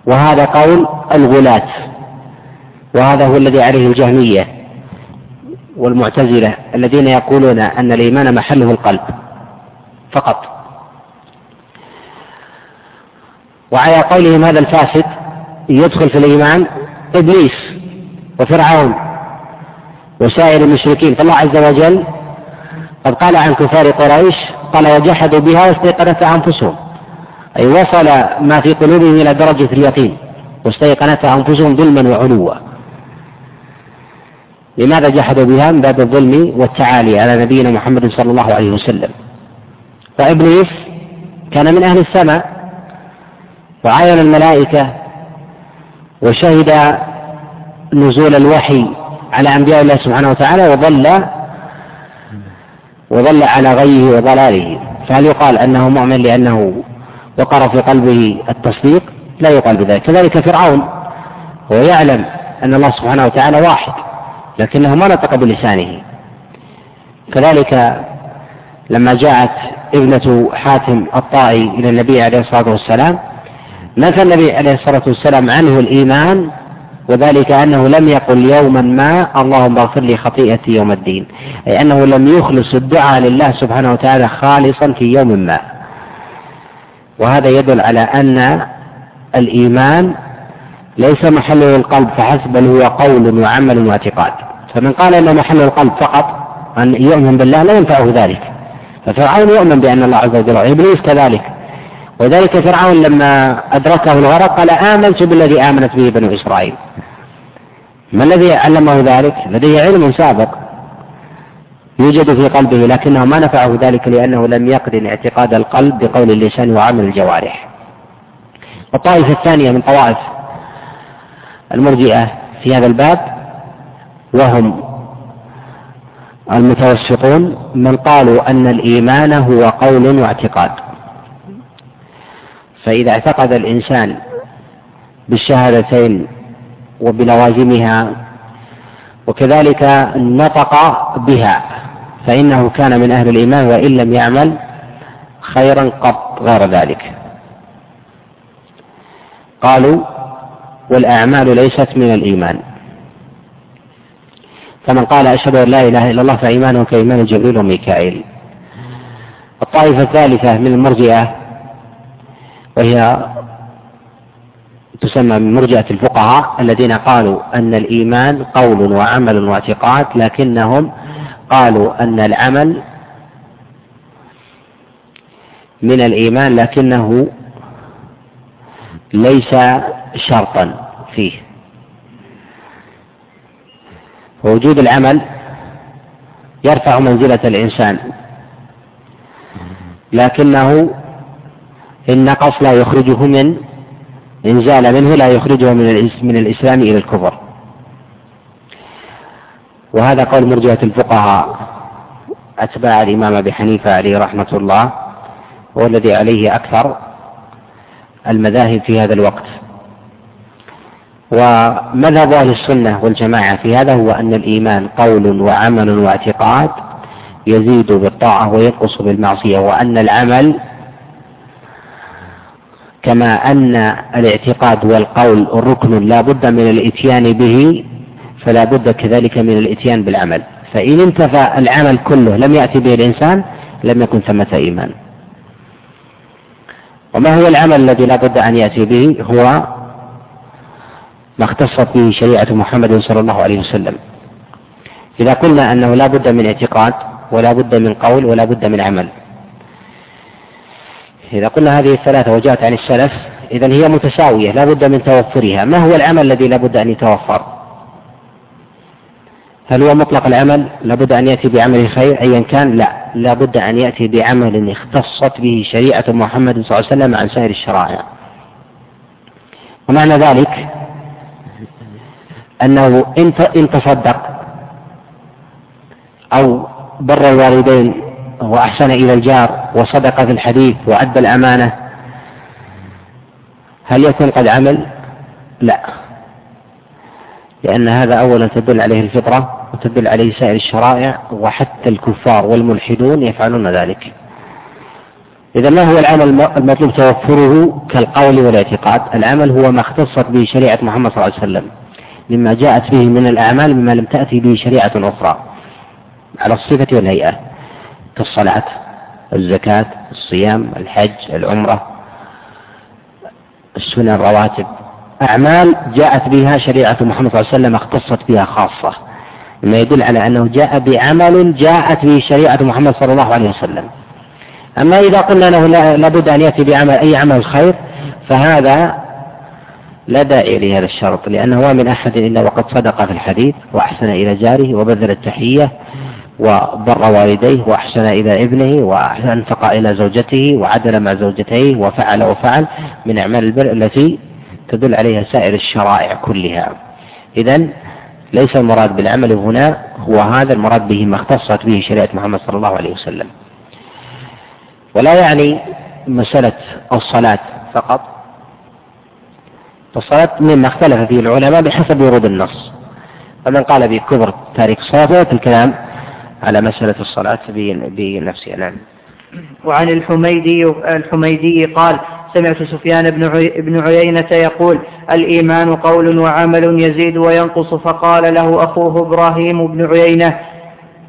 وهذا قول الغلاة. وهذا هو الذي عليه الجهمية والمعتزلة الذين يقولون أن الإيمان محله القلب فقط. وعلى قولهم هذا الفاسد يدخل في الإيمان إبليس وفرعون وسائر المشركين. فالله عز وجل قد قال عن كفار قريش قال وجحدوا بها واستيقنتها أنفسهم. أي وصل ما في قلوبهم إلى درجة اليقين واستيقنتها أنفسهم ظلما وعلوا. لماذا جحدوا بها؟ من باب الظلم والتعالي على نبينا محمد صلى الله عليه وسلم. فإبليس كان من أهل السماء وعاين الملائكة وشهد نزول الوحي على أنبياء الله سبحانه وتعالى وظل وظل على غيه وضلاله. فهل يقال أنه مؤمن لأنه وقر في قلبه التصديق؟ لا يقال بذلك. كذلك فرعون هو يعلم أن الله سبحانه وتعالى واحد لكنه ما نطق بلسانه. كذلك لما جاءت ابنة حاتم الطائي إلى النبي عليه الصلاة والسلام نفى النبي عليه الصلاة والسلام عنه الإيمان وذلك أنه لم يقل يوما ما اللهم اغفر لي خطيئتي يوم الدين. أي أنه لم يخلص الدعاء لله سبحانه وتعالى خالصا في يوم ما. وهذا يدل على أن الإيمان ليس محله القلب فحسب بل هو قول وعمل واعتقاد. فمن قال أن محل القلب فقط أن يؤمن بالله لا ينفعه ذلك. ففرعون يؤمن بأن الله عز وجل إبليس كذلك. وذلك فرعون لما أدركه الغرق قال آمنت بالذي آمنت به بنو إسرائيل. ما الذي علمه ذلك؟ لديه علم سابق يوجد في قلبه لكنه ما نفعه ذلك لأنه لم يقرن اعتقاد القلب بقول اللسان وعمل الجوارح. الطائفة الثانية من طوائف المرجئة في هذا الباب وهم المتوسطون من قالوا أن الإيمان هو قول واعتقاد. فإذا اعتقد الإنسان بالشهادتين وبلوازمها وكذلك نطق بها فإنه كان من أهل الإيمان وإن لم يعمل خيرا قط غير ذلك. قالوا والأعمال ليست من الإيمان. فمن قال أشهد أن لا إله إلا الله فإيمانه كإيمان جبريل وميكائيل. الطائفة الثالثة من المرجئة وهي تسمى من مرجئة الفقهاء الذين قالوا أن الإيمان قول وعمل واعتقاد لكنهم قالوا أن العمل من الإيمان لكنه ليس شرطا فيه. ووجود العمل يرفع منزلة الإنسان لكنه إن نقص لا يخرجه من إن زال منه لا يخرجه من من الإسلام إلى الكفر. وهذا قول مرجئة الفقهاء أتباع الإمام أبي حنيفة عليه رحمة الله والذي عليه أكثر المذاهب في هذا الوقت. ومذهب أهل السنة والجماعة في هذا هو أن الإيمان قول وعمل واعتقاد يزيد بالطاعة وينقص بالمعصية وأن العمل كما أن الاعتقاد والقول ركن لا بد من الإتيان به فلا بد كذلك من الإتيان بالعمل. فإن انتفى العمل كله لم يأتي به الإنسان لم يكن ثمة إيمان. وما هو العمل الذي لا بد أن يأتي به؟ هو ما اختصت به شريعة محمد صلى الله عليه وسلم. إذا قلنا أنه لا بد من اعتقاد ولا بد من قول ولا بد من عمل. إذا قلنا هذه الثلاثة وجاءت عن السلف إذا هي متساوية لا بد من توفرها. ما هو العمل الذي لا بد أن يتوفر؟ هل هو مطلق العمل؟ لابد أن يأتي بعمل خير؟ أيا كان لا. لابد أن يأتي بعمل اختصت به شريعة محمد صلى الله عليه وسلم عن سائر الشرائع. ومعنى ذلك أنه إن تصدق أو بر الوالدين وأحسن إلى الجار وصدق في الحديث وأدى الأمانة. هل يكون قد عمل؟ لا. لأن هذا أولا تدل عليه الفطرة وتدل عليه سائر الشرائع وحتى الكفار والملحدون يفعلون ذلك. إذا ما هو العمل المطلوب توفره كالقول والاعتقاد؟ العمل هو ما اختصت به شريعة محمد صلى الله عليه وسلم مما جاءت به من الأعمال مما لم تأتي به شريعة أخرى على الصفة والهيئة. كالصلاة الزكاة الصيام الحج العمرة السنن الرواتب. أعمال جاءت بها شريعة محمد صلى الله عليه وسلم اختصت بها خاصة مما يدل على أنه جاء بعمل جاءت به شريعة محمد صلى الله عليه وسلم. أما إذا قلنا أنه لابد أن يأتي بعمل أي عمل خير فهذا لا داعي لهذا الشرط لأنه ما من أحد إلا وقد صدق في الحديث وأحسن إلى جاره وبذل التحية. وبر والديه وأحسن إلى ابنه وأنفق إلى زوجته وعدل مع زوجتيه وفعل وفعل من أعمال البر التي تدل عليها سائر الشرائع كلها. إذا ليس المراد بالعمل هنا هو هذا المراد به ما اختصت به شريعة محمد صلى الله عليه وسلم. ولا يعني مسألة الصلاة فقط. الصلاة مما اختلف فيه العلماء بحسب ورود النص. فمن قال بكفر تارك الصلاة الكلام على مسألة الصلاة بنفسها نعم. وعن الحميدي الحميدي قال سمعت سفيان بن عيينة يقول الإيمان قول وعمل يزيد وينقص فقال له أخوه إبراهيم بن عيينة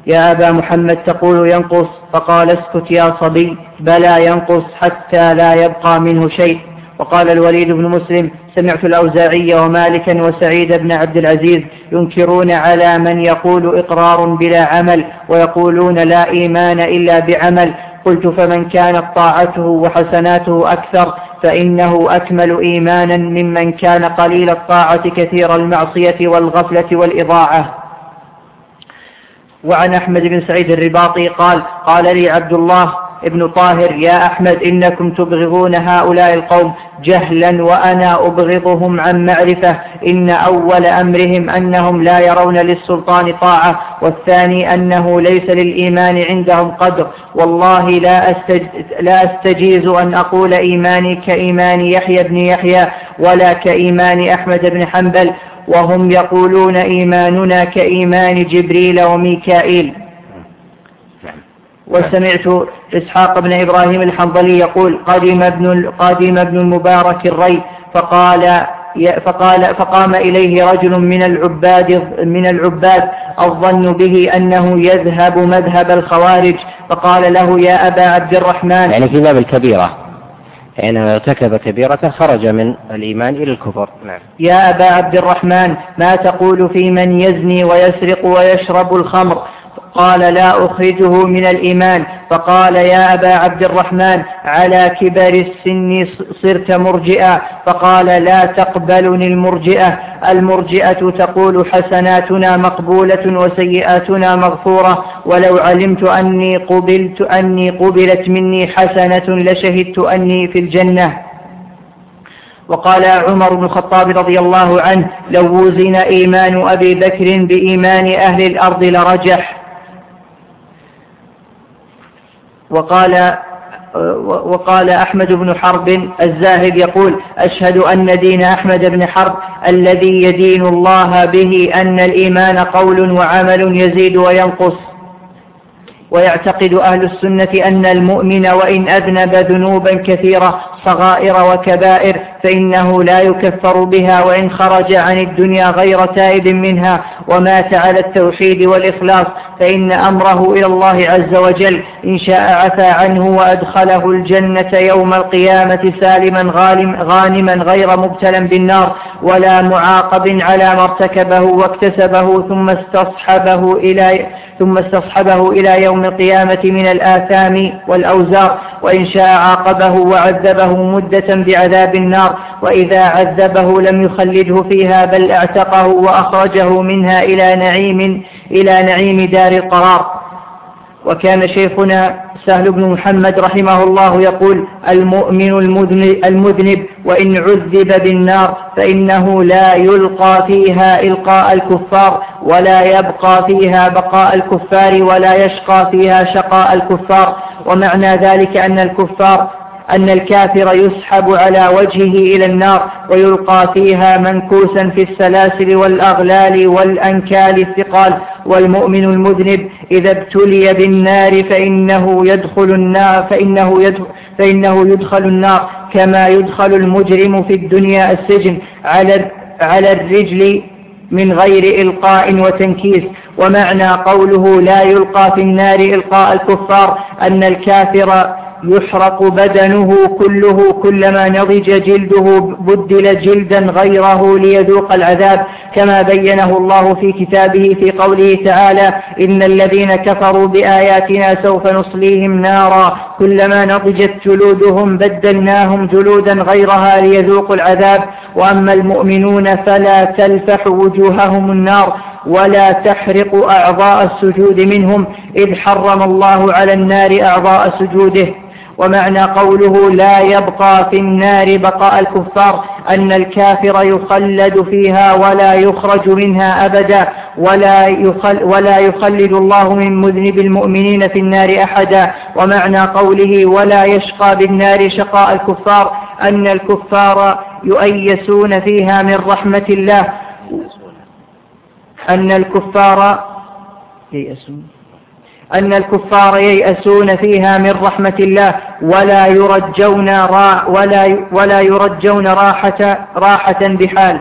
يا أبا محمد تقول ينقص؟ فقال اسكت يا صبي بلى ينقص حتى لا يبقى منه شيء. وقال الوليد بن مسلم سمعت الأوزاعي ومالكا وسعيد بن عبد العزيز ينكرون على من يقول إقرار بلا عمل ويقولون لا إيمان إلا بعمل. قلت فمن كانت طاعته وحسناته أكثر فإنه أكمل إيمانا ممن كان قليل الطاعة كثير المعصية والغفلة والإضاعة. وعن أحمد بن سعيد الرباطي قال قال لي عبد الله ابن طاهر يا أحمد إنكم تبغضون هؤلاء القوم جهلا وأنا أبغضهم عن معرفة. إن أول أمرهم أنهم لا يرون للسلطان طاعة والثاني أنه ليس للإيمان عندهم قدر. والله لا, أستج لا أستجيز أن أقول إيماني كإيمان يحيى بن يحيى ولا كإيمان أحمد بن حنبل. وهم يقولون إيماننا كإيمان جبريل وميكائيل. وسمعت إسحاق بن إبراهيم الحنظلي يقول قدم ابن قدم ابن المبارك الري فقال فقال فقام إليه رجل من العباد من العباد الظن به أنه يذهب مذهب الخوارج فقال له يا أبا عبد الرحمن. يعني في باب الكبيرة حينما ارتكب كبيرة خرج من الإيمان إلى الكفر. نعم. يا أبا عبد الرحمن ما تقول في من يزني ويسرق ويشرب الخمر؟ قال لا أخرجه من الإيمان. فقال يا أبا عبد الرحمن على كبر السن صرت مرجئا. فقال لا تقبلني المرجئة. المرجئة تقول حسناتنا مقبولة وسيئاتنا مغفورة. ولو علمت أني قبلت أني قبلت مني حسنة لشهدت أني في الجنة. وقال عمر بن الخطاب رضي الله عنه لو وزن إيمان أبي بكر بإيمان أهل الأرض لرجح. وقال وقال أحمد بن حرب الزاهد يقول أشهد أن دين أحمد بن حرب الذي يدين الله به أن الإيمان قول وعمل يزيد وينقص. ويعتقد أهل السنة أن المؤمن وإن أذنب ذنوبا كثيرة صغائر وكبائر فإنه لا يكفر بها وإن خرج عن الدنيا غير تائب منها ومات على التوحيد والإخلاص فإن أمره إلى الله عز وجل. إن شاء عفى عنه وأدخله الجنة يوم القيامة سالما غانما غير مبتلا بالنار ولا معاقب على ما ارتكبه واكتسبه ثم استصحبه إلى ثم استصحبه إلى يوم القيامة من الآثام والأوزار وإن شاء عاقبه وعذبه مدة بعذاب النار وإذا عذبه لم يخلده فيها بل اعتقه وأخرجه منها إلى نعيم إلى نعيم دار القرار. وكان شيخنا سهل بن محمد رحمه الله يقول المؤمن المذنب وإن عذب بالنار فإنه لا يلقى فيها إلقاء الكفار ولا يبقى فيها بقاء الكفار ولا يشقى فيها شقاء الكفار. ومعنى ذلك أن الكفار أن الكافر يسحب على وجهه إلى النار ويلقى فيها منكوسا في السلاسل والأغلال والأنكال الثقال. والمؤمن المذنب إذا ابتلي بالنار فإنه يدخل النار فإنه يدخل, فإنه يدخل النار كما يدخل المجرم في الدنيا السجن على على الرجل من غير إلقاء وتنكيس. ومعنى قوله لا يلقى في النار إلقاء الكفار أن الكافر يحرق بدنه كله كلما نضج جلده بدل جلدا غيره ليذوق العذاب كما بينه الله في كتابه في قوله تعالى إن الذين كفروا بآياتنا سوف نصليهم نارا. كلما نضجت جلودهم بدلناهم جلودا غيرها ليذوقوا العذاب. وأما المؤمنون فلا تلفح وجوههم النار ولا تحرق أعضاء السجود منهم إذ حرم الله على النار أعضاء سجوده. ومعنى قوله لا يبقى في النار بقاء الكفار أن الكافر يخلد فيها ولا يخرج منها أبدا ولا, يخل ولا يخلد الله من مذنب المؤمنين في النار أحدا. ومعنى قوله ولا يشقى بالنار شقاء الكفار أن الكفار يؤيسون فيها من رحمة الله. أن الكفار ييأسون أن الكفار ييأسون فيها من رحمة الله ولا يرجون را ولا ولا يرجون راحة راحة بحال.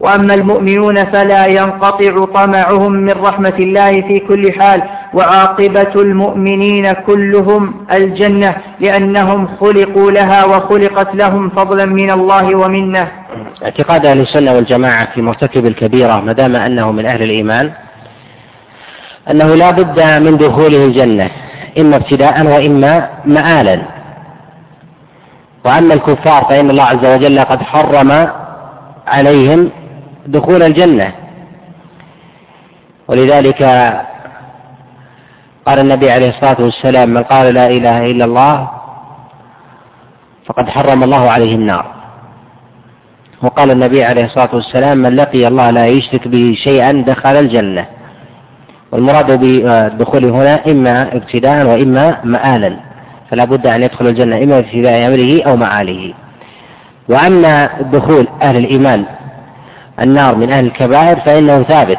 وأما المؤمنون فلا ينقطع طمعهم من رحمة الله في كل حال وعاقبة المؤمنين كلهم الجنة لأنهم خلقوا لها وخلقت لهم فضلا من الله ومنه. اعتقاد أهل السنة والجماعة في مرتكب الكبيرة ما دام أنه من أهل الإيمان أنه لا بد من دخوله الجنة إما ابتداء وإما مآلا. وأما الكفار فإن الله عز وجل قد حرم عليهم دخول الجنة. ولذلك قال النبي عليه الصلاة والسلام من قال لا إله إلا الله فقد حرم الله عليه النار. وقال النبي عليه الصلاة والسلام من لقي الله لا يشرك به شيئا دخل الجنة. والمراد بالدخول هنا إما ابتداء وإما مآلا فلا بد أن يدخل الجنة إما ابتداء أمره أو معاله وأما دخول أهل الإيمان النار من أهل الكبائر فإنه ثابت.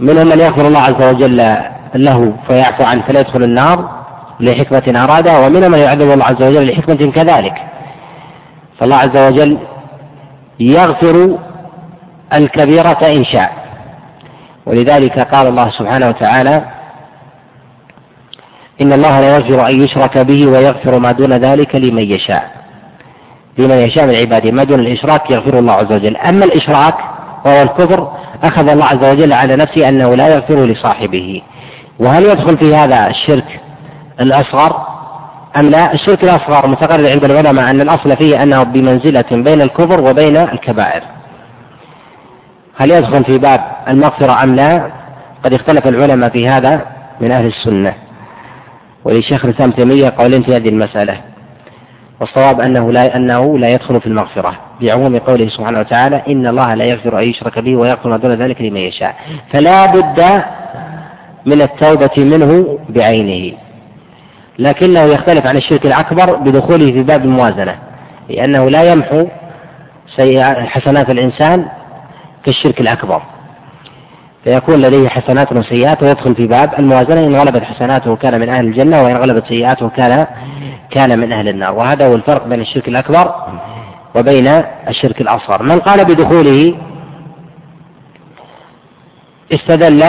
منهم من يغفر الله عز وجل له فيعفو عنه فلا يدخل النار لحكمة أرادها ومنهم من يعذب الله عز وجل لحكمة كذلك. فالله عز وجل يغفر الكبيرة إن شاء. ولذلك قال الله سبحانه وتعالى إن الله لا يغفر أن يشرك به ويغفر ما دون ذلك لمن يشاء. لمن يشاء من عباده. ما دون الإشراك يغفر الله عز وجل. أما الإشراك وهو الكفر أخذ الله عز وجل على نفسه أنه لا يغفر لصاحبه. وهل يدخل في هذا الشرك الأصغر أم لا؟ الشرك الأصغر متقرر عند العلماء أن الأصل فيه أنه بمنزلة بين الكفر وبين الكبائر. هل يدخل في باب المغفرة أم لا؟ قد اختلف العلماء في هذا من أهل السنة. ولشيخ الإسلام تيمية قولين في هذه المسألة. والصواب أنه لا أنه لا يدخل في المغفرة بعموم قوله سبحانه وتعالى إن الله لا يغفر أن يشرك به ويغفر ما دون ذلك لمن يشاء فلا بد من التوبة منه بعينه. لكنه يختلف عن الشرك الأكبر بدخوله في باب الموازنة لأنه لا يمحو حسنات الإنسان كالشرك الأكبر. فيكون لديه حسنات وسيئات ويدخل في باب الموازنة إن غلبت حسناته كان من أهل الجنة وإن غلبت سيئاته كان كان من أهل النار. وهذا هو الفرق بين الشرك الأكبر وبين الشرك الأصغر. من قال بدخوله استدل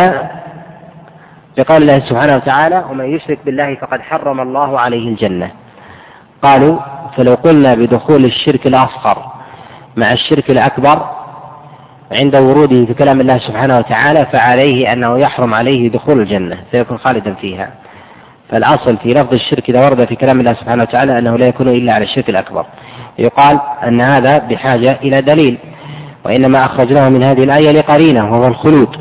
بقول الله سبحانه وتعالى ومن يشرك بالله فقد حرم الله عليه الجنة قالوا فلو قلنا بدخول الشرك الأصغر مع الشرك الأكبر عند وروده في كلام الله سبحانه وتعالى فعليه أنه يحرم عليه دخول الجنة فيكون خالدا فيها. فالأصل في لفظ الشرك إذا ورد في كلام الله سبحانه وتعالى أنه لا يكون إلا على الشرك الأكبر. يقال أن هذا بحاجة إلى دليل وإنما أخرجناه من هذه الآية لقرينة وهو الخلود.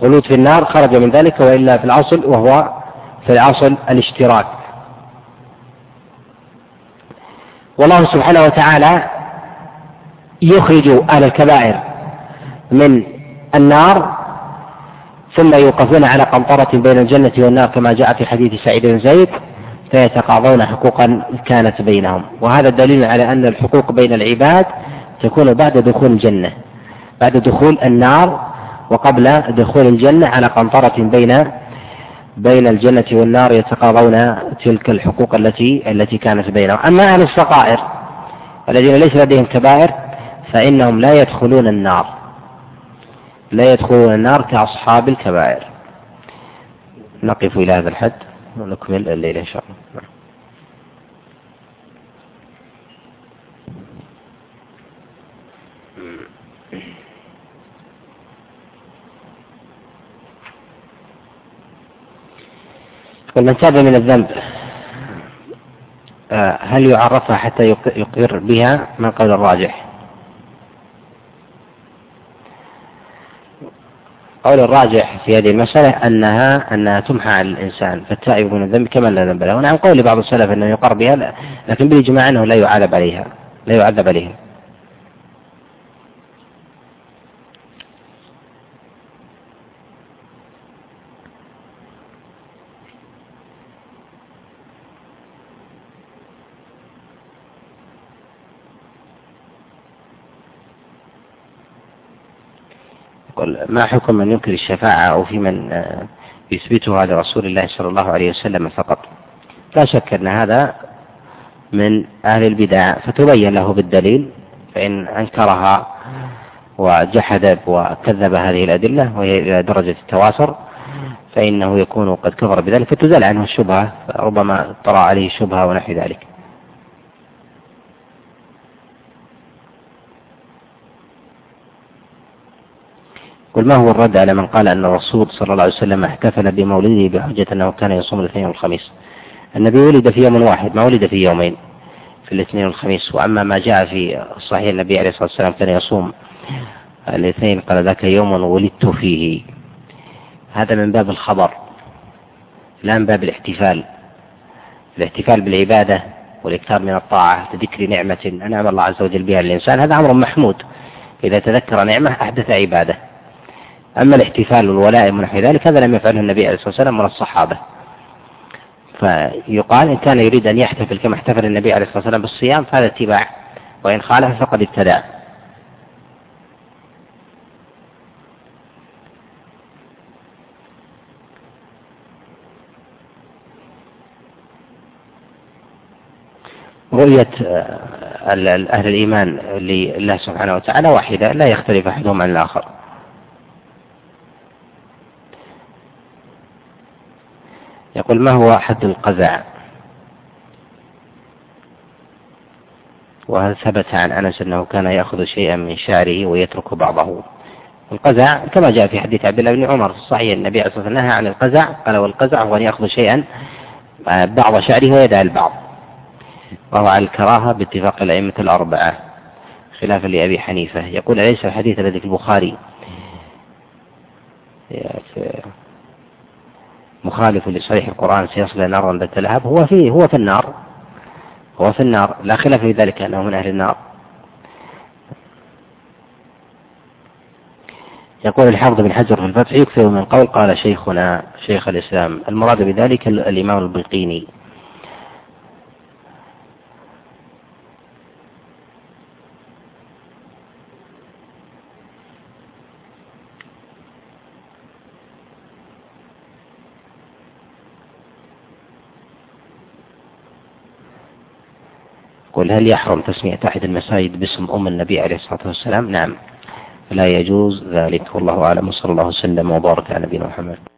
خلود في النار خرج من ذلك وإلا في الأصل وهو في الأصل الاشتراك. والله سبحانه وتعالى يخرج أهل الكبائر من النار ثم يوقفون على قنطرة بين الجنة والنار كما جاء في حديث سعيد بن زيد فيتقاضون حقوقا كانت بينهم. وهذا دليل على أن الحقوق بين العباد تكون بعد دخول الجنة بعد دخول النار وقبل دخول الجنة على قنطرة بين بين الجنة والنار يتقاضون تلك الحقوق التي التي كانت بينهم. أما أهل الصغائر الذين ليس لديهم كبائر فإنهم لا يدخلون النار. لا يدخلون النار كأصحاب الكبائر. نقف إلى هذا الحد ونكمل الليلة إن شاء الله. ومن تاب من الذنب آه، هل يعرفها حتى يقر بها؟ من قول الراجح. قول الراجح في هذه المسألة أنها أنها تمحى عن الإنسان فالتائب من الذنب كمن لا ذنب له. ونعم قول بعض السلف أنه يقر بها لكن بالإجماع أنه لا يعذب عليها لا يعذب عليها. ما حكم من ينكر الشفاعة أو في من آه، يثبتها لرسول الله صلى الله عليه وسلم فقط؟ لا شك أن هذا من أهل البدع فتبين له بالدليل فإن أنكرها وجحد وكذب هذه الأدلة وهي إلى درجة التواتر فإنه يكون قد كفر بذلك فتزال عنه الشبهة ربما طرأ عليه شبهة ونحو ذلك قل ما هو الرد على من قال أن الرسول صلى الله عليه وسلم احتفل بمولده بحجة أنه كان يصوم الاثنين والخميس؟ النبي ولد في يوم واحد ما ولد في يومين في الاثنين والخميس. وأما ما جاء في صحيح النبي عليه الصلاة والسلام كان يصوم الاثنين قال ذاك يوم ولدت فيه. هذا من باب الخبر لا من باب الاحتفال. الاحتفال بالعبادة والإكثار من الطاعة لذكر نعمة أنعم الله عز وجل بها للإنسان. هذا أمر محمود. إذا تذكر نعمة أحدث عبادة. أما الاحتفال والولائم ونحو ذلك هذا لم يفعله النبي عليه الصلاة والسلام من الصحابة. فيقال إن كان يريد أن يحتفل كما احتفل النبي عليه الصلاة والسلام بالصيام فهذا اتباع. وإن خالف فقد ابتدع رؤية آه، أهل الإيمان لله سبحانه وتعالى واحدة لا يختلف أحدهم عن الآخر. يقول ما هو حد القزع؟ وثبت عن أنس أنه كان يأخذ شيئا من شعره ويترك بعضه؟ القزع كما جاء في حديث عبد الله بن عمر في الصحيح النبي عليه الصلاة والسلام نهى عن القزع قال والقزع هو أن يأخذ شيئا بعض شعره ويدع البعض. وهو على الكراهة باتفاق الأئمة الأربعة خلافا لأبي حنيفة. يقول أليس الحديث الذي في البخاري؟ مخالف لصريح القرآن سيصل نارا ذات لهب هو فيه هو في النار. هو في النار. لا خلاف في ذلك أنه من أهل النار. يقول الحافظ بن حجر في الفتح يكثر من قول قال شيخنا شيخ الإسلام. المراد بذلك الإمام البلقيني يقول هل يحرم تسمية أحد المساجد باسم أم النبي عليه الصلاة والسلام؟ نعم. لا يجوز ذلك. والله أعلم. وصلى الله وسلم وبارك على نبينا محمد.